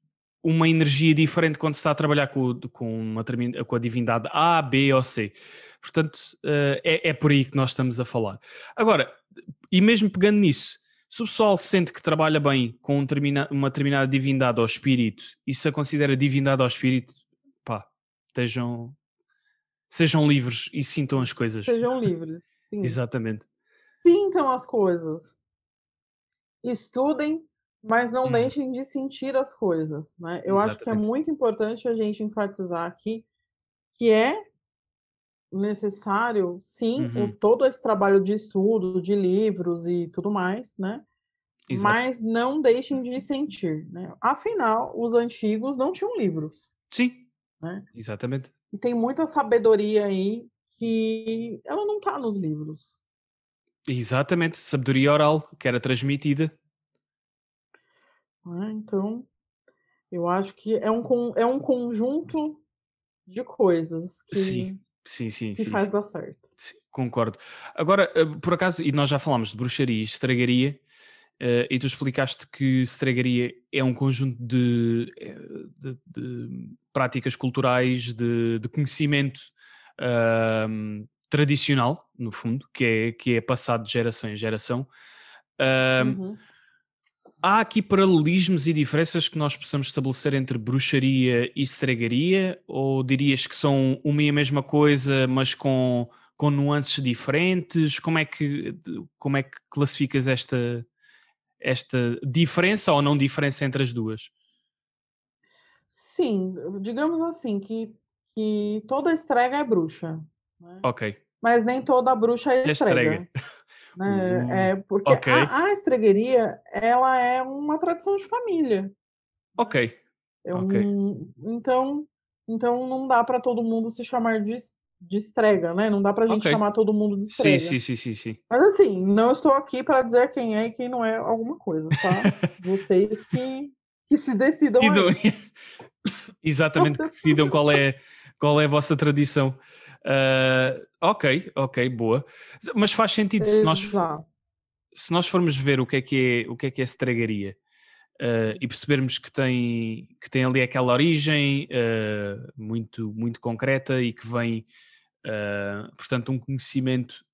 Speaker 1: uma energia diferente quando se está a trabalhar com, com, uma, com a divindade A, B ou C. Portanto, eh, é, é por aí que nós estamos a falar. Agora, e mesmo pegando nisso, se o pessoal sente que trabalha bem com um determina- uma determinada divindade ou espírito e se a considera divindade ou espírito, pá, estejam, sejam livres e sintam as coisas.
Speaker 2: Sejam livres. Sim.
Speaker 1: Exatamente.
Speaker 2: Sintam as coisas. Estudem, mas não
Speaker 1: Hum.
Speaker 2: deixem de sentir as coisas. Né? Eu acho que é
Speaker 1: Exatamente.
Speaker 2: muito importante a gente enfatizar aqui que é necessário, sim, o-
Speaker 1: Uhum.
Speaker 2: todo esse trabalho de estudo, de livros e tudo mais, né?
Speaker 1: Exato.
Speaker 2: Mas não deixem de sentir. Né? Afinal, os antigos não tinham livros.
Speaker 1: Sim,
Speaker 2: Né?
Speaker 1: exatamente.
Speaker 2: E tem muita sabedoria aí que ela não está nos livros.
Speaker 1: Exatamente. Sabedoria oral que era transmitida.
Speaker 2: né? Então, eu acho que é um, é um conjunto de coisas que,
Speaker 1: Sim, sim, sim.
Speaker 2: que
Speaker 1: sim,
Speaker 2: faz
Speaker 1: sim.
Speaker 2: dar certo.
Speaker 1: Sim, concordo. Agora, eh, por acaso, e nós já falámos de bruxaria e estragaria, eh, e tu explicaste que estragaria é um conjunto de, eh, de- de práticas culturais, de, de conhecimento tradicional, no fundo, que é, que é passado de geração em geração. Ahm,
Speaker 2: Uhum.
Speaker 1: Há aqui paralelismos e diferenças que nós possamos estabelecer entre bruxaria e estregaria? Ou dirias que são uma e a mesma coisa, mas com, com nuances diferentes? Como é que, como é que classificas esta, esta diferença ou não diferença entre as duas?
Speaker 2: Sim, digamos assim, que, que toda estrega é bruxa. né?
Speaker 1: Ok,
Speaker 2: Mas nem toda bruxa é
Speaker 1: É estrega.
Speaker 2: estrega. Né?
Speaker 1: Uh,
Speaker 2: É porque
Speaker 1: ok.
Speaker 2: a, a estregueria, ela é uma tradição de família.
Speaker 1: ok,
Speaker 2: É um- então, então não dá para todo mundo se chamar de, de estrega, né? Não dá pra gente
Speaker 1: Ok.
Speaker 2: chamar todo mundo de
Speaker 1: sim,
Speaker 2: estrega.
Speaker 1: sim, sim, sim, sim.
Speaker 2: Mas assim, não estou aqui para dizer quem é e quem não é alguma coisa, tá? Vocês que, que se decidam
Speaker 1: Exatamente, que decidam qual é, qual é a vossa tradição. Ah, ok, ok, boa. Mas faz sentido se nós,
Speaker 2: Exato.
Speaker 1: se nós formos ver o que é que é, o que é, que é estragaria, uh, e percebermos que tem, que tem ali aquela origem uh, muito, muito concreta e que vem, uh, portanto, um conhecimento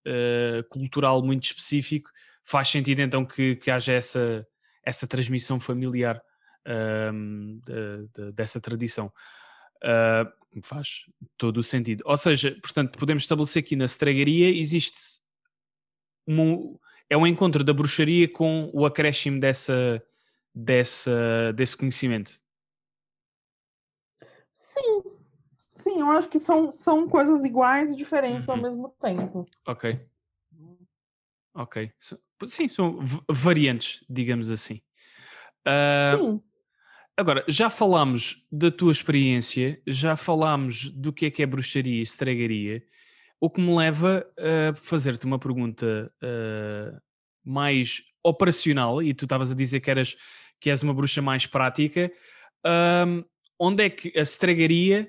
Speaker 1: cultural muito específico, faz sentido então que, que haja essa, essa transmissão familiar de, de, dessa tradição. Uh, faz todo o sentido. Ou seja, portanto, podemos estabelecer aqui na estregaria existe um, é um encontro da bruxaria com o acréscimo dessa, dessa, desse conhecimento.
Speaker 2: Sim, sim, eu acho que são, são coisas iguais e diferentes uhum. ao mesmo tempo.
Speaker 1: Ok. Ok. Sim, são variantes, digamos assim. Uh, sim. Agora, já falámos da tua experiência, já falámos do que é que é bruxaria e estregaria, o que me leva a fazer-te uma pergunta uh, mais operacional, e tu estavas a dizer que, eras, que és uma bruxa mais prática, um, onde é que a estregaria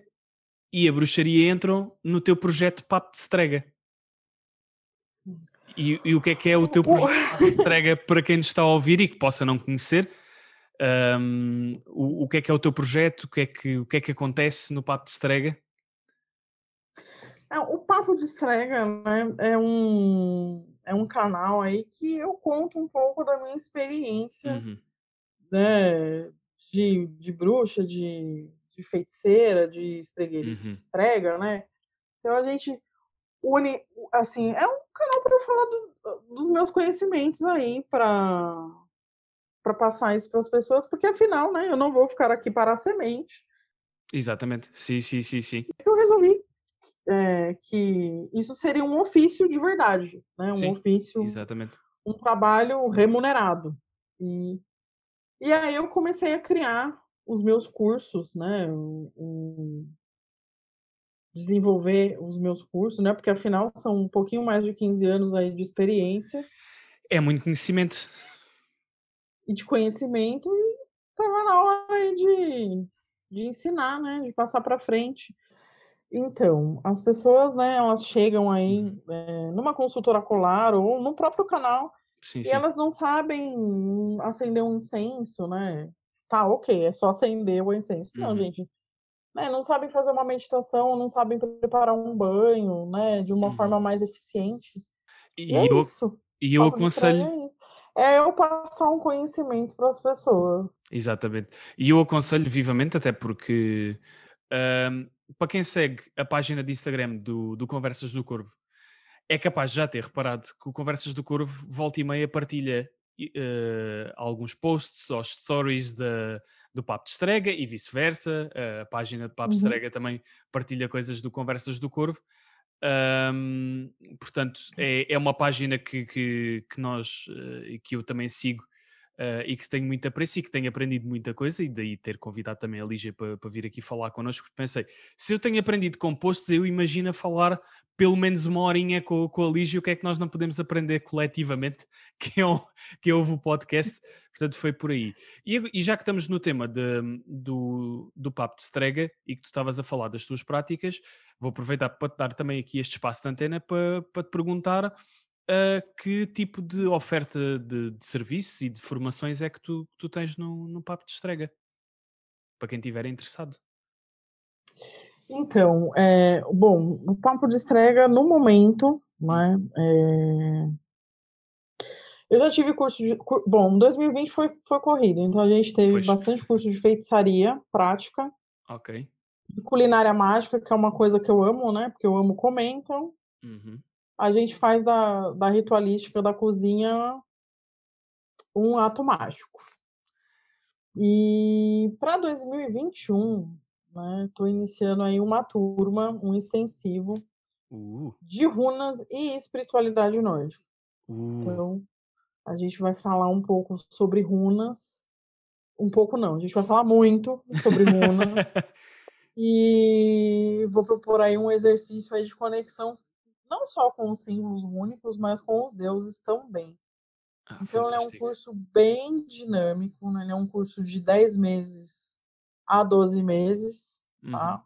Speaker 1: e a bruxaria entram no teu projeto Papo de Strega? E, e, o que é que é o teu projeto de Strega para quem nos está a ouvir e que possa não conhecer? Um, o, o, que é que é o teu projeto? O que é que, o que, é que acontece no Papo de Strega?
Speaker 2: É, o Papo de Strega né, é um é um canal aí que eu conto um pouco da minha experiência uhum. né, de, de bruxa, de, de feiticeira, de estregueira, uhum. estrega, né? Então a gente une, assim, é um canal para eu falar do, dos meus conhecimentos aí, para para passar isso para as pessoas, porque afinal, né, eu não vou ficar aqui para a semente.
Speaker 1: Exatamente, sim, sim, sim, sim.
Speaker 2: Eu resolvi é, que isso seria um ofício de verdade, né? Um Sim, ofício,
Speaker 1: exatamente.
Speaker 2: um trabalho remunerado. E, e aí eu comecei a criar os meus cursos, né? Um, desenvolver os meus cursos, né? Porque afinal são um pouquinho mais de 15 anos aí de experiência.
Speaker 1: É muito conhecimento.
Speaker 2: E de conhecimento e estava na hora de, de ensinar, né? De passar para frente. Então, as pessoas, né, elas chegam aí é, numa consultora colar ou no próprio canal sim, e sim. elas não sabem acender um incenso, né? Tá, ok, é só acender o incenso. Uhum. Não, gente. Né, não sabem fazer uma meditação, não sabem preparar um banho, né, de uma uhum. forma mais eficiente. E, e é eu, isso.
Speaker 1: E eu aconselho.
Speaker 2: É, eu passar um conhecimento para as pessoas.
Speaker 1: Exatamente. E eu aconselho vivamente, até porque para quem segue a página de Instagram do, do Conversas do Corvo, é capaz de já ter reparado que o Conversas do Corvo volta e meia partilha uh, alguns posts ou stories da, do Papo de Estrega e vice-versa. Uh, a página de Papo de uhum. Estrega também partilha coisas do Conversas do Corvo. Um, portanto, é, é uma página que, que, que nós, uh, que eu também sigo Uh, e que tenho muito apreço e que tenho aprendido muita coisa, e daí ter convidado também a Lígia para, para vir aqui falar connosco, porque pensei, se eu tenho aprendido compostos, eu imagino falar pelo menos uma horinha com, com a Lígia, o que é que nós não podemos aprender coletivamente, que é, um, que é o podcast, portanto foi por aí. E, e, já que estamos no tema de, do, do papo de Strega, e que tu estavas a falar das tuas práticas, vou aproveitar para te dar também aqui este espaço de antena para, para te perguntar uh, que tipo de oferta de, de serviços e de formações é que tu, tu tens no, no Papo de Estrega? Para quem estiver interessado.
Speaker 2: Então, é, bom, o Papo de Estrega, no momento, né, é... eu já tive curso de. Bom, 2020 foi, foi corrido, então a gente teve pois. bastante curso de feitiçaria prática.
Speaker 1: Ok.
Speaker 2: Culinária mágica, que é uma coisa que eu amo, né? Porque eu amo comer, então. Uhum a gente faz da, da ritualística da cozinha um ato mágico. E para 2021, né, estou iniciando aí uma turma, um extensivo uh. de runas e espiritualidade nórdica. Uh. Então, a gente vai falar um pouco sobre runas. Um pouco não, a gente vai falar muito sobre runas. e vou propor aí um exercício aí de conexão não só com os símbolos únicos, mas com os deuses também. Ah, então, ele é um curso bem dinâmico, né? ele é um curso de 10 meses a 12 meses, tá?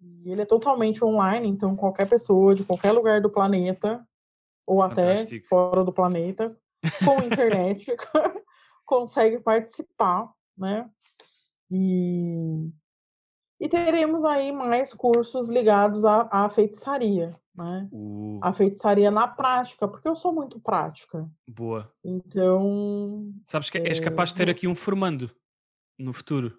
Speaker 2: Uhum. E ele é totalmente online, então qualquer pessoa de qualquer lugar do planeta, ou Fantástico. até fora do planeta, com internet, consegue participar, né? E, e teremos aí mais cursos ligados à, à feitiçaria, né?
Speaker 1: Uh,
Speaker 2: A feitiçaria na prática, porque eu sou muito prática.
Speaker 1: boa.
Speaker 2: Então,
Speaker 1: Sabes que és
Speaker 2: É,
Speaker 1: capaz de ter aqui um formando no futuro.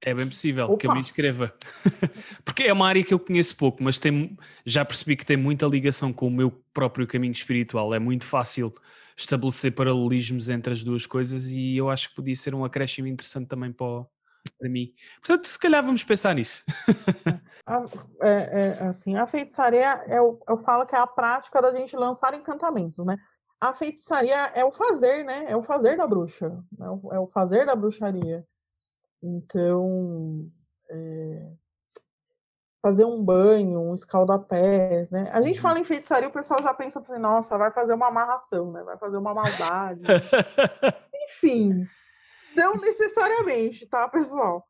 Speaker 1: É bem possível que eu me
Speaker 2: Opa!
Speaker 1: inscreva. Porque é uma área que eu conheço pouco, mas tem, já percebi que tem muita ligação com o meu próprio caminho espiritual. É muito fácil estabelecer paralelismos entre as duas coisas e eu acho que podia ser um acréscimo interessante também para, o- para mim. Portanto, se calhar vamos pensar nisso.
Speaker 2: a, é, é, assim, a feitiçaria, eu, eu falo que é a prática da gente lançar encantamentos, né? A feitiçaria é o fazer, né? É o fazer da bruxa, é o, é o fazer da bruxaria. Então, é, fazer um banho, um escaldapés, né? A gente
Speaker 1: Uhum.
Speaker 2: fala em feitiçaria, o pessoal já pensa assim, nossa, vai fazer uma amarração, né? Vai fazer uma maldade. Enfim, não necessariamente, tá, pessoal?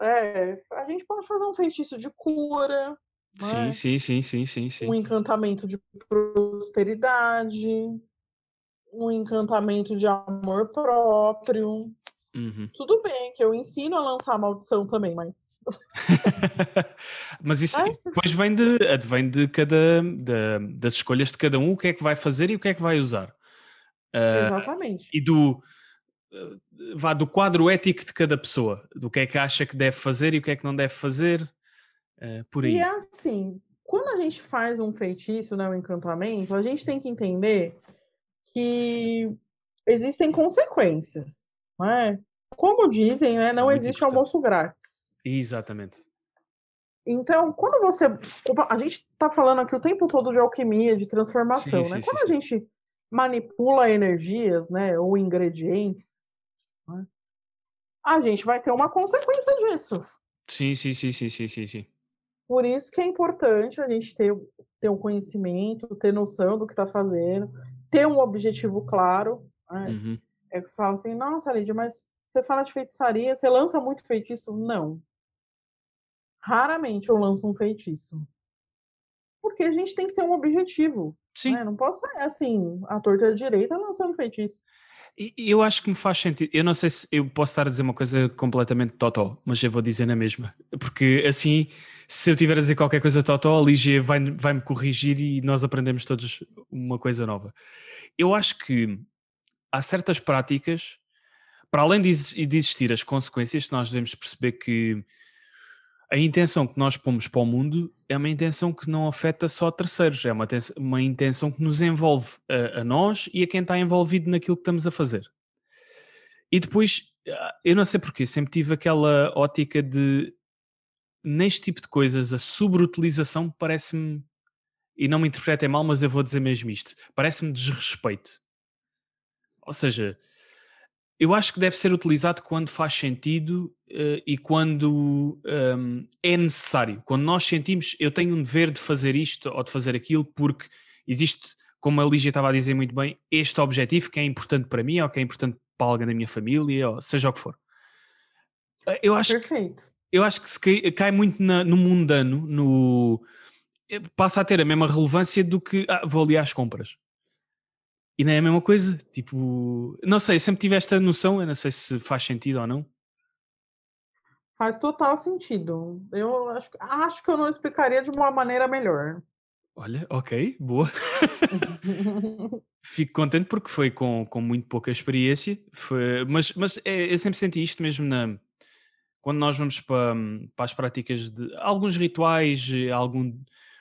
Speaker 2: É, a gente pode fazer um feitiço de cura,
Speaker 1: sim,
Speaker 2: né?
Speaker 1: sim, sim, sim, sim,
Speaker 2: um
Speaker 1: sim.
Speaker 2: encantamento de prosperidade, um encantamento de amor próprio.
Speaker 1: Uhum.
Speaker 2: Tudo bem que eu ensino a lançar maldição também, mas
Speaker 1: Mas isso
Speaker 2: Ai,
Speaker 1: depois vem de, advém de cada da- das escolhas de cada um, o que é que vai fazer e o que é que vai usar. Ah,
Speaker 2: exatamente.
Speaker 1: e do vá do quadro ético de cada pessoa, do que é que acha que deve fazer e o que é que não deve fazer, ah, por aí.
Speaker 2: E é assim, quando a gente faz um feitiço, né, um encantamento, a gente tem que entender que existem consequências, não é? Como dizem, né, não existe
Speaker 1: importante.
Speaker 2: almoço grátis.
Speaker 1: Exatamente.
Speaker 2: Então, quando você. A gente está falando aqui o tempo todo de alquimia, de transformação,
Speaker 1: Sim,
Speaker 2: né?
Speaker 1: sim,
Speaker 2: Quando
Speaker 1: sim,
Speaker 2: a gente manipula energias, né, ou ingredientes, a gente vai ter uma consequência disso.
Speaker 1: Sim, sim, sim, sim, sim, sim, sim.
Speaker 2: Por isso que é importante a gente ter, ter um conhecimento, ter noção do que está fazendo, ter um objetivo claro. né?
Speaker 1: Uhum.
Speaker 2: É que você fala assim, nossa, Lídia, mas você fala de feitiçaria, você lança muito feitiço? Não. Raramente eu lanço um feitiço. Porque a gente tem que ter um objetivo.
Speaker 1: Sim.
Speaker 2: né? Não posso ser assim, a torta direita lançando feitiço.
Speaker 1: Eu acho que me faz sentido. Eu não sei se eu posso estar a dizer uma coisa completamente totó, mas eu vou dizer na mesma. Porque assim, se eu tiver a dizer qualquer coisa totó, a Lígia vai- vai-me corrigir e nós aprendemos todos uma coisa nova. Eu acho que há certas práticas, para além de existir as consequências, nós devemos perceber que a intenção que nós pomos para o mundo é uma intenção que não afeta só terceiros, é uma, uma intenção que nos envolve a, a nós e a quem está envolvido naquilo que estamos a fazer. E depois, ah, eu não sei porquê, sempre tive aquela ótica de neste tipo de coisas, a sobreutilização parece-me, e não me interpretem mal, mas eu vou dizer mesmo isto, parece-me desrespeito. Ou seja, eu acho que deve ser utilizado quando faz sentido eh, e quando hum, é necessário. Quando nós sentimos, eu tenho um dever de fazer isto ou de fazer aquilo, porque existe, como a Lígia estava a dizer muito bem, este objetivo que é importante para mim ou que é importante para alguém da minha família, ou seja o que for. Eh, Eu acho, que,
Speaker 2: Perfeito.
Speaker 1: eu acho que se cai, cai muito na- no mundano, no, eh, passa a ter a mesma relevância do que ah, vou ali às compras. E não é a mesma coisa, tipo, não sei, sempre tive esta noção, eu não sei se faz sentido ou não.
Speaker 2: Faz total sentido. Eu acho, que- acho que eu não explicaria de uma maneira melhor.
Speaker 1: Olha, ok, boa. Fico contente porque foi com, com muito pouca experiência, foi, mas, mas é, eu sempre senti isto mesmo na, quando nós vamos para, para as práticas de alguns rituais, algum,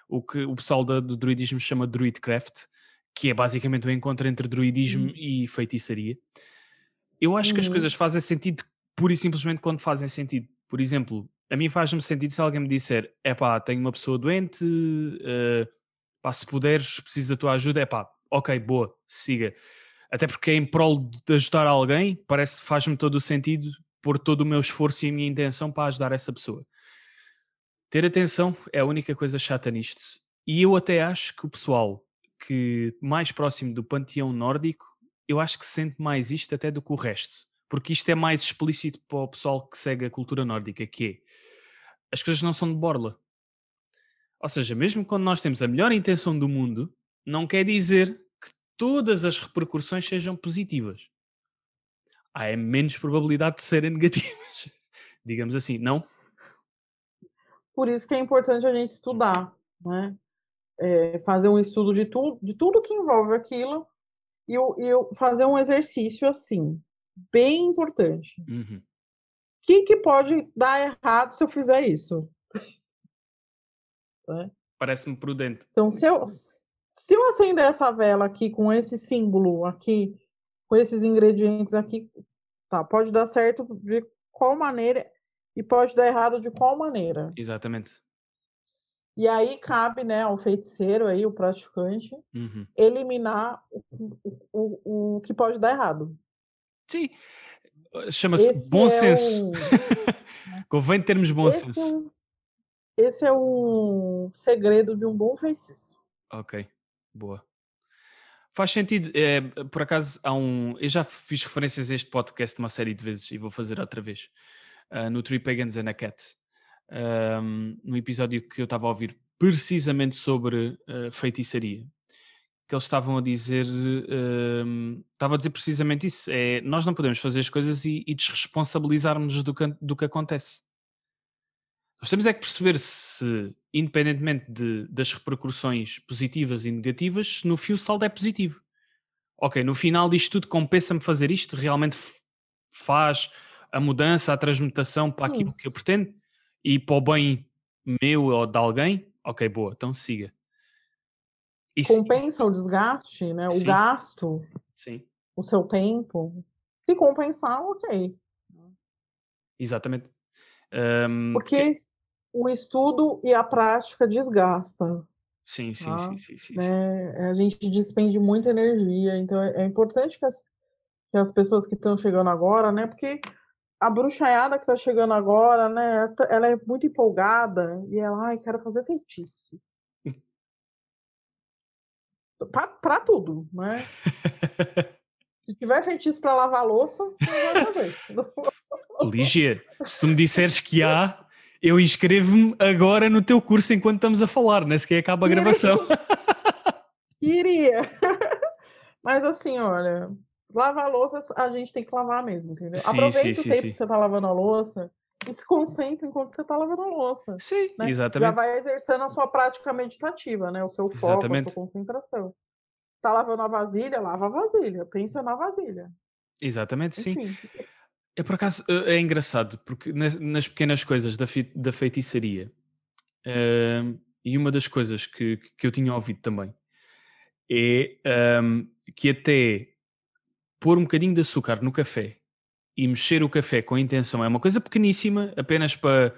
Speaker 1: o que o pessoal da- do druidismo chama druidcraft, que é basicamente o encontro entre druidismo
Speaker 2: Uhum.
Speaker 1: e feitiçaria. Eu acho que as
Speaker 2: Uhum.
Speaker 1: coisas fazem sentido pura e simplesmente quando fazem sentido. Por exemplo, a mim faz-me sentido se alguém me disser: é pá, tenho uma pessoa doente, eh, pá, se puderes, preciso da tua ajuda, é pá, ok, boa, siga. Até porque é em prol de ajudar alguém, parece faz-me todo o sentido pôr todo o meu esforço e a minha intenção para ajudar essa pessoa. Ter atenção é a única coisa chata nisto. E eu até acho que o pessoal que mais próximo do panteão nórdico, eu acho que sente mais isto até do que o resto. Porque isto é mais explícito para o pessoal que segue a cultura nórdica, que é as coisas não são de borla. Ou seja, mesmo quando nós temos a melhor intenção do mundo, não quer dizer que todas as repercussões sejam positivas. há é menos probabilidade de serem negativas. Digamos assim, não?
Speaker 2: Por isso que é importante a gente estudar, né? É, fazer um estudo de, tu, de tudo que envolve aquilo e eu, eu fazer um exercício assim, bem importante. O
Speaker 1: Uhum.
Speaker 2: que, que pode dar errado se eu fizer isso? Né?
Speaker 1: Parece-me prudente.
Speaker 2: Então, se eu, se eu acender essa vela aqui com esse símbolo aqui, com esses ingredientes aqui, tá, pode dar certo de qual maneira e pode dar errado de qual maneira.
Speaker 1: Exatamente.
Speaker 2: E aí cabe, né, ao feiticeiro aí, o praticante,
Speaker 1: Uhum.
Speaker 2: eliminar o, o, o, o que pode dar errado.
Speaker 1: Sim. Chama-se bom
Speaker 2: é
Speaker 1: senso.
Speaker 2: o-
Speaker 1: Convém termos bom
Speaker 2: esse, é
Speaker 1: senso.
Speaker 2: um, esse é um segredo de um bom feitiço.
Speaker 1: Ok, boa. Faz sentido. É, por acaso, há um. Eu já fiz referências a este podcast uma série de vezes e vou fazer outra vez. ah, no Three Pagans and a Cat. Ahm, no episódio que eu estava a ouvir precisamente sobre ah, feitiçaria. Que eles estavam a dizer. ahm, estava a dizer precisamente isso. É, nós não podemos fazer as coisas e, e desresponsabilizarmos do que, do que acontece. Nós temos é que perceber se, independentemente de- das repercussões positivas e negativas, se no fio o saldo é positivo. Ok, no final disto tudo compensa-me fazer isto, realmente faz a mudança, a transmutação para
Speaker 2: Sim.
Speaker 1: aquilo que eu pretendo e para o bem meu ou de alguém, ok, boa, então siga. Isso-
Speaker 2: Compensa o desgaste, né, o
Speaker 1: Sim.
Speaker 2: gasto,
Speaker 1: Sim,
Speaker 2: o seu tempo. Se compensar, ok.
Speaker 1: exatamente. Ahm,
Speaker 2: Porque o estudo e a prática desgasta.
Speaker 1: Sim, sim, sim, sim, sim, sim.
Speaker 2: né? A gente despende muita energia, então é é importante que as, que as pessoas que estão chegando agora, né? Porque a bruxaiada que está chegando agora, né? tá- Ela é muito empolgada e ela, ai, quero fazer feitiço. Pra, pra tudo, né? Se tiver feitiço para lavar a louça, não vai fazer.
Speaker 1: Lígia, se tu me disseres que há, eu inscrevo-me agora no teu curso enquanto estamos a falar, nem sequer acaba a gravação.
Speaker 2: Iria. Mas assim, olha, lavar a louça a gente tem que lavar mesmo, entendeu?
Speaker 1: Sim,
Speaker 2: Aproveite
Speaker 1: sim,
Speaker 2: o
Speaker 1: sim,
Speaker 2: tempo
Speaker 1: sim.
Speaker 2: que você tá lavando a louça e se concentre enquanto você tá lavando a louça.
Speaker 1: Sim,
Speaker 2: né? Já
Speaker 1: exatamente.
Speaker 2: vai exercendo a sua prática meditativa, né? O seu foco, a
Speaker 1: Exatamente.
Speaker 2: sua concentração. Tá lavando a vasilha, lava a vasilha, pensa na vasilha.
Speaker 1: Exatamente, sim.
Speaker 2: Enfim,
Speaker 1: É por acaso é é engraçado, porque nas, nas pequenas coisas da, fi- da feitiçaria, ehm, e uma das coisas que, que eu tinha ouvido também é ehm, que até pôr um bocadinho de açúcar no café e mexer o café com a intenção é uma coisa pequeníssima, apenas para,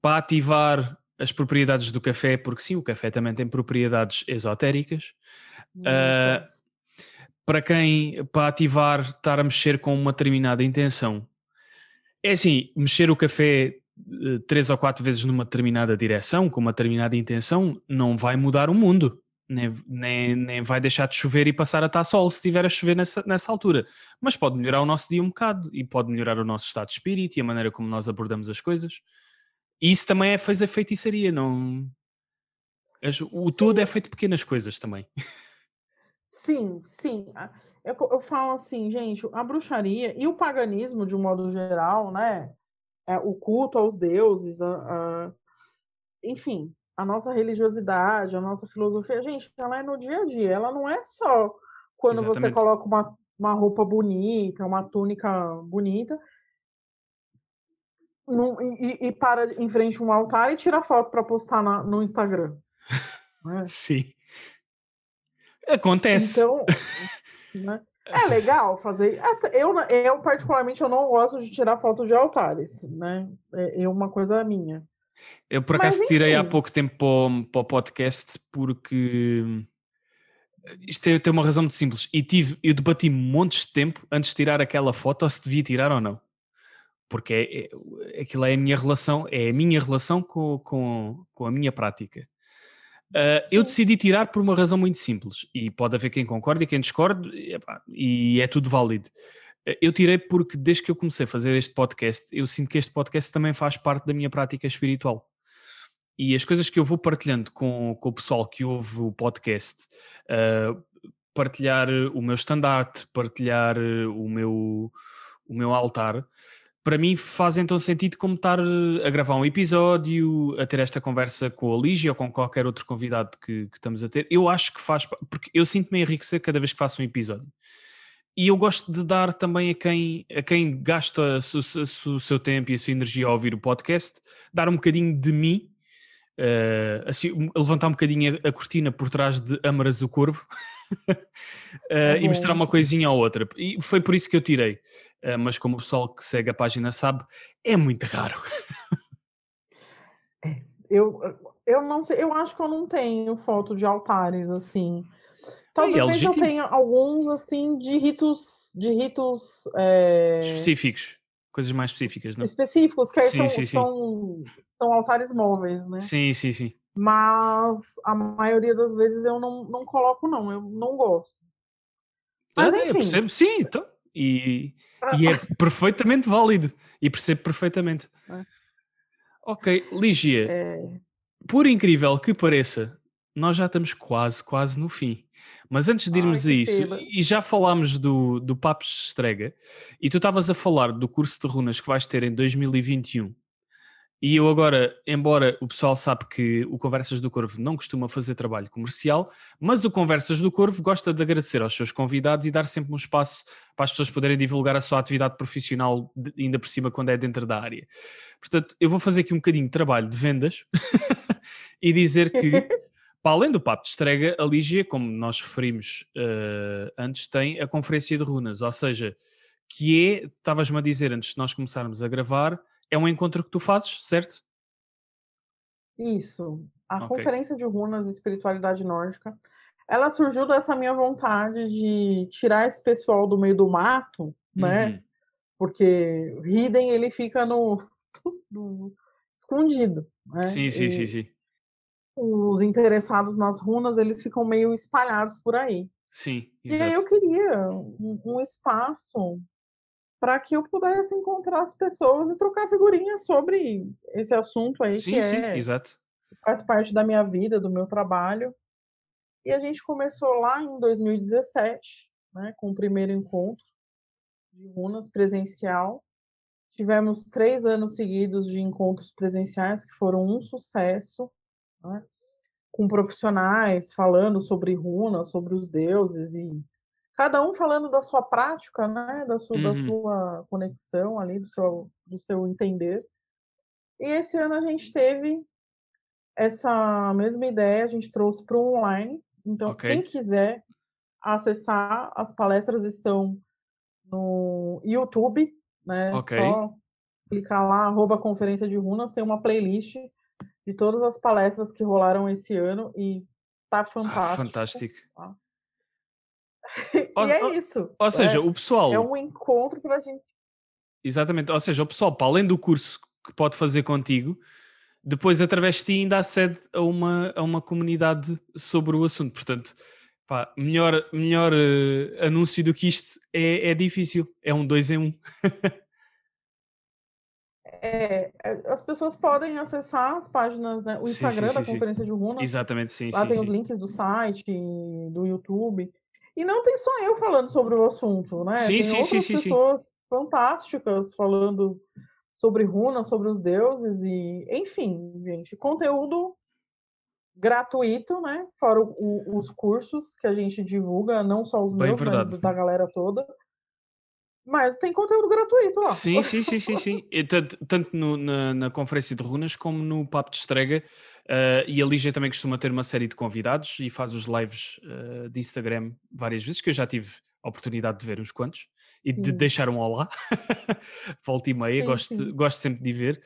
Speaker 1: para ativar as propriedades do café, porque sim, o café também tem propriedades esotéricas.
Speaker 2: Muitas.
Speaker 1: para quem para ativar estar a mexer com uma determinada intenção é assim mexer o café eh, três ou quatro vezes numa determinada direção com uma determinada intenção não vai mudar o mundo nem, nem, nem vai deixar de chover e passar a estar sol se estiver a chover nessa, nessa altura mas pode melhorar o nosso dia um bocado e pode melhorar o nosso estado de espírito e a maneira como nós abordamos as coisas e isso também é fazer feitiçaria não o
Speaker 2: Sim.
Speaker 1: todo é feito de pequenas coisas também
Speaker 2: Sim, sim. A- Eu, eu falo assim, gente, a bruxaria e o paganismo, de um modo geral, né? É, o culto aos deuses, a, a- enfim, a nossa religiosidade, a nossa filosofia, gente, ela é no dia a dia, ela não é só quando você
Speaker 1: Exatamente.
Speaker 2: coloca uma, uma roupa bonita, uma túnica bonita, num- e, e para em frente a um altar e tira foto para postar na- no Instagram. né?
Speaker 1: sim acontece
Speaker 2: Então, né, é legal fazer. até- Eu, eu, particularmente, eu não gosto de tirar foto de altares, né? É, é uma coisa minha.
Speaker 1: Eu por acaso tirei há pouco tempo para o, para o podcast porque isto tem, tem uma razão muito simples. E tive, eu debati montes de tempo antes de tirar aquela foto se devia tirar ou não. Porque é, é- aquilo é a minha relação, é a minha relação com, com, com a minha prática. Ah, eu decidi tirar por uma razão muito simples. E pode haver quem concorde e quem discorde, e, epá, e é tudo válido. Eh, Eu tirei porque desde que eu comecei a fazer este podcast, eu sinto que este podcast também faz parte da minha prática espiritual. E as coisas que eu vou partilhando com, com o pessoal que ouve o podcast, ah, partilhar o meu estandarte, partilhar eh, o meu, o meu altar, para mim faz então sentido como estar a gravar um episódio, a ter esta conversa com a Lígia ou com qualquer outro convidado que, que estamos a ter. Eu acho que faz, porque eu sinto-me enriquecer cada vez que faço um episódio. E eu gosto de dar também a quem, a quem gasta o seu tempo e a sua energia a ouvir o podcast, dar um bocadinho de mim, uh, assim, levantar um bocadinho a, a, cortina por trás de Amaras o Corvo uh, é e mostrar uma coisinha ou outra. E foi por isso que eu tirei. Uh, mas como o pessoal que segue a página sabe, é muito raro.
Speaker 2: É, eu, eu não sei, eu acho que eu não tenho foto de altares assim. Talvez eu tenha alguns assim de ritos, de ritos é...
Speaker 1: específicos, coisas mais específicas, não?
Speaker 2: Específicos, que sim, são, sim, são, são, altares móveis, né?
Speaker 1: Sim, sim, sim.
Speaker 2: Mas a maioria das vezes eu não, não coloco, não, eu não gosto. Mas,
Speaker 1: enfim. Eu percebo, sim, então. E, e é perfeitamente válido. E percebo perfeitamente. É. Ok, Ligia. É... Por incrível que pareça, nós já estamos quase, quase no fim. Mas antes de irmos Ai, a isso, e já falámos do, do Papos Estrega, e tu estavas a falar do curso de runas que vais ter em 2021. E eu agora, embora o pessoal sabe que o Conversas do Corvo não costuma fazer trabalho comercial, mas o Conversas do Corvo gosta de agradecer aos seus convidados e dar sempre um espaço para as pessoas poderem divulgar a sua atividade profissional, ainda por cima quando é dentro da área. Portanto, eu vou fazer aqui um bocadinho de trabalho de vendas e dizer que Para além do papo de estrega, a Lígia, como nós referimos uh, antes, tem a conferência de runas, ou seja, que é, estavas-me a dizer antes de nós começarmos a gravar, é um encontro que tu fazes, certo?
Speaker 2: Isso. A okay. conferência de runas e espiritualidade nórdica, ela surgiu dessa minha vontade de tirar esse pessoal do meio do mato, né? Uhum. Porque Hidden ele fica no, no escondido, né?
Speaker 1: Sim, sim, e, sim, sim
Speaker 2: os interessados nas runas, eles ficam meio espalhados por aí.
Speaker 1: Sim.
Speaker 2: Exato. E aí eu queria um, um espaço para que eu pudesse encontrar as pessoas e trocar figurinhas sobre esse assunto aí
Speaker 1: sim,
Speaker 2: que
Speaker 1: sim,
Speaker 2: é,
Speaker 1: exato.
Speaker 2: faz parte da minha vida, do meu trabalho. E a gente começou lá em 2017, né, com o primeiro encontro de runas presencial. Tivemos três anos seguidos de encontros presenciais que foram um sucesso né? com profissionais falando sobre runas, sobre os deuses e cada um falando da sua prática, né, da sua, uhum. da sua conexão ali, do seu, do seu entender. E esse ano a gente teve essa mesma ideia, a gente trouxe para o online. Então, okay. quem quiser acessar, as palestras estão no YouTube, né? Okay. Só clicar lá, arroba conferência de runas, tem uma playlist de todas as palestras que rolaram esse ano e tá fantástico. Ah,
Speaker 1: fantástico.
Speaker 2: Tá? e ou, é isso.
Speaker 1: Ou seja,
Speaker 2: é,
Speaker 1: o pessoal.
Speaker 2: É um encontro para a gente.
Speaker 1: Exatamente. Ou seja, o pessoal, para além do curso que pode fazer contigo, depois, através de ti, ainda acede a uma, a uma comunidade sobre o assunto. Portanto, pá, melhor, melhor uh, anúncio do que isto é, é difícil. É um dois em um.
Speaker 2: É, é, as pessoas podem acessar as páginas, né? O Instagram sim, sim, da sim, Conferência de Runas.
Speaker 1: Exatamente, sim.
Speaker 2: Lá tem os links do site, do YouTube. E não tem só eu falando sobre o assunto, né?
Speaker 1: Sim,
Speaker 2: tem
Speaker 1: sim,
Speaker 2: outras
Speaker 1: sim,
Speaker 2: pessoas fantásticas falando sobre runas, sobre os deuses e, enfim, gente, conteúdo gratuito, né? Fora o, o, os cursos que a gente divulga, não só os Bem meus, verdade. mas da galera toda. Mas tem conteúdo gratuito lá.
Speaker 1: Sim, sim, sim, sim, sim. tanto, tanto no, na, na, conferência de runas como no Papo de Estrega. Uh, e a Lígia também costuma ter uma série de convidados e faz os lives uh, de Instagram várias vezes, que eu já tive a oportunidade de ver uns quantos e de sim. deixar um olá. Volta e meia, sim, gosto, sim. gosto sempre de ver.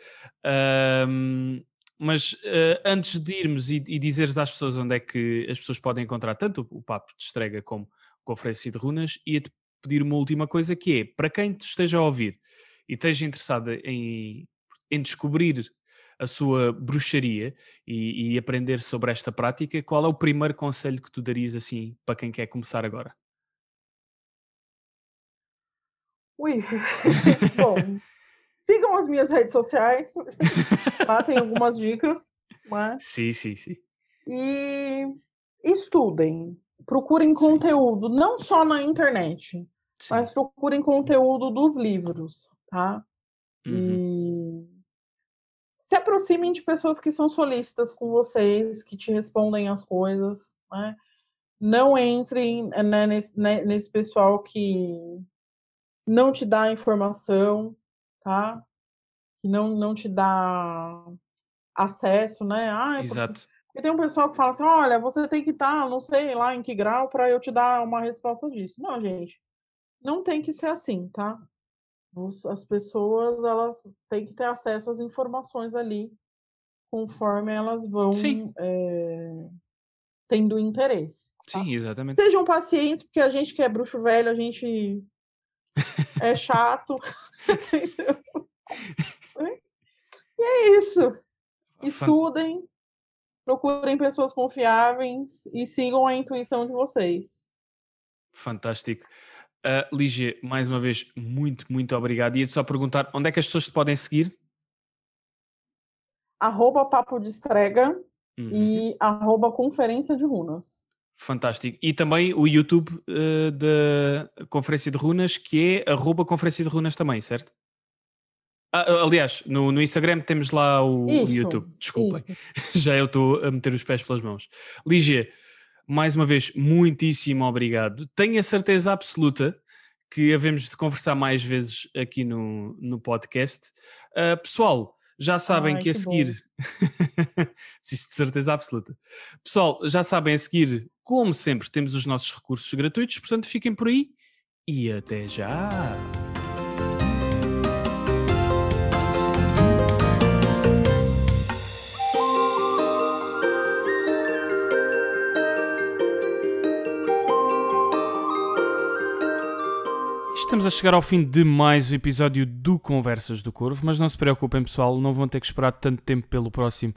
Speaker 1: Uh, mas uh, antes de irmos e, e dizeres às pessoas onde é que as pessoas podem encontrar tanto o Papo de Estrega como Conferência de Runas, ia-te pedir uma última coisa que é, para quem te esteja a ouvir e esteja interessado em, em descobrir a sua bruxaria e, e, aprender sobre esta prática, qual é o primeiro conselho que tu darias assim para quem quer começar agora?
Speaker 2: Ui, bom, sigam as minhas redes sociais, lá tem algumas dicas. Mas...
Speaker 1: Sim, sim, sim.
Speaker 2: E estudem, procurem conteúdo, sim. não só na internet. Sim. Mas procurem conteúdo dos livros, tá? Uhum. E se aproximem de pessoas que são solistas com vocês, que te respondem as coisas, né? Não entrem né, nesse, né, nesse pessoal que não te dá informação, tá? Que não, não te dá acesso, né? Ah, é
Speaker 1: Exato.
Speaker 2: Porque, tem um pessoal que fala assim, olha, você tem que estar, tá, não sei lá em que grau, para eu te dar uma resposta disso. Não, gente, não tem que ser assim, tá? As pessoas elas têm que ter acesso às informações ali conforme elas vão é, tendo interesse.
Speaker 1: Tá? Sim, exatamente.
Speaker 2: Sejam pacientes, porque a gente que é bruxo velho, a gente é chato. e é isso. Estudem, procurem pessoas confiáveis e sigam a intuição de vocês.
Speaker 1: Fantástico. Uh, Lígia, mais uma vez, muito, muito obrigado. Ia-te só perguntar onde é que as pessoas te podem seguir?
Speaker 2: Arroba Papo de Estrega uhum. e arroba Conferência de Runas.
Speaker 1: Fantástico. E também o YouTube uh, da Conferência de Runas, que é arroba Conferência de Runas também, certo? Ah, aliás, no, no, Instagram temos lá o, isso, o YouTube. Desculpem, já eu estou a meter os pés pelas mãos. Lígia, mais uma vez, muitíssimo obrigado. Tenho a certeza absoluta que havemos de conversar mais vezes aqui no, no podcast. Uh, pessoal, já sabem Ai, que a que seguir. Isso de certeza absoluta. Pessoal, já sabem a seguir, como sempre, temos os nossos recursos gratuitos, portanto fiquem por aí e até já! Estamos a chegar ao fim de mais um episódio do Conversas do Corvo, mas não se preocupem, pessoal, não vão ter que esperar tanto tempo pelo próximo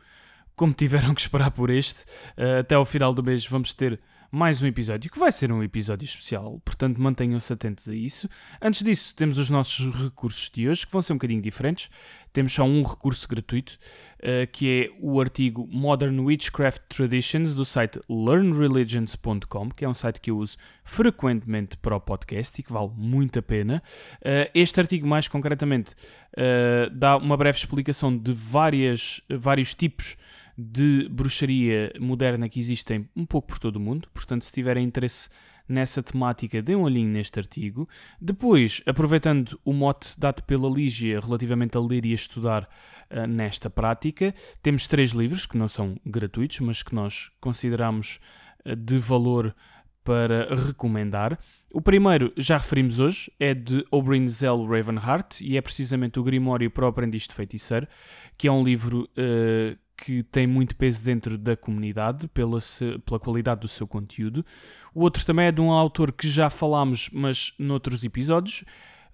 Speaker 1: como tiveram que esperar por este. Uh, até ao final do mês vamos ter mais um episódio, que vai ser um episódio especial, portanto mantenham-se atentos a isso. Antes disso, temos os nossos recursos de hoje, que vão ser um bocadinho diferentes. Temos só um recurso gratuito, uh, que é o artigo Modern Witchcraft Traditions do site learnreligions.com, que é um site que eu uso frequentemente para o podcast e que vale muito a pena. Uh, este artigo, mais concretamente, uh, dá uma breve explicação de várias, vários tipos de bruxaria moderna que existem um pouco por todo o mundo. Portanto, se tiverem interesse nessa temática, dê um olhinho neste artigo. Depois, aproveitando o mote dado pela Lígia relativamente a ler e a estudar uh, nesta prática, temos três livros que não são gratuitos, mas que nós consideramos uh, de valor para recomendar. O primeiro, já referimos hoje, é de Oberyn Zell Ravenheart e é precisamente o Grimório para o Aprendiz de Feiticeiro, que é um livro uh, que tem muito peso dentro da comunidade pela, pela qualidade do seu conteúdo. O outro também é de um autor que já falámos, mas noutros episódios,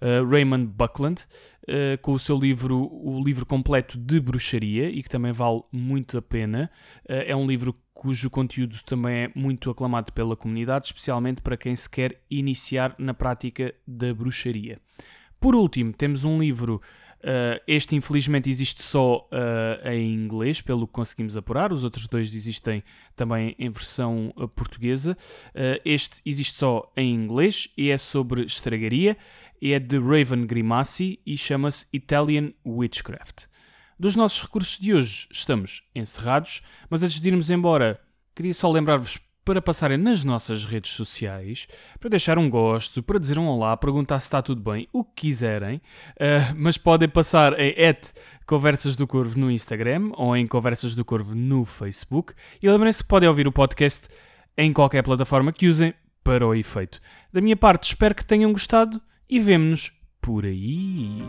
Speaker 1: uh, Raymond Buckland, uh, com o seu livro, o livro completo de bruxaria, e que também vale muito a pena. Uh, é um livro cujo conteúdo também é muito aclamado pela comunidade, especialmente para quem se quer iniciar na prática da bruxaria. Por último, temos um livro Uh, este, infelizmente, existe só uh, em inglês, pelo que conseguimos apurar. Os outros dois existem também em versão uh, portuguesa. este existe só em inglês e é sobre estragaria. É de Raven Grimassi e chama-se Italian Witchcraft. Dos nossos recursos de hoje estamos encerrados, mas antes de irmos embora, queria só lembrar-vos para passarem nas nossas redes sociais, para deixar um gosto, para dizer um olá, perguntar se está tudo bem, o que quiserem, uh, mas podem passar em Conversas do Corvo no Instagram ou em Conversas do Corvo no Facebook e lembrem-se que podem ouvir o podcast em qualquer plataforma que usem para o efeito. Da minha parte, espero que tenham gostado e vemo-nos por aí.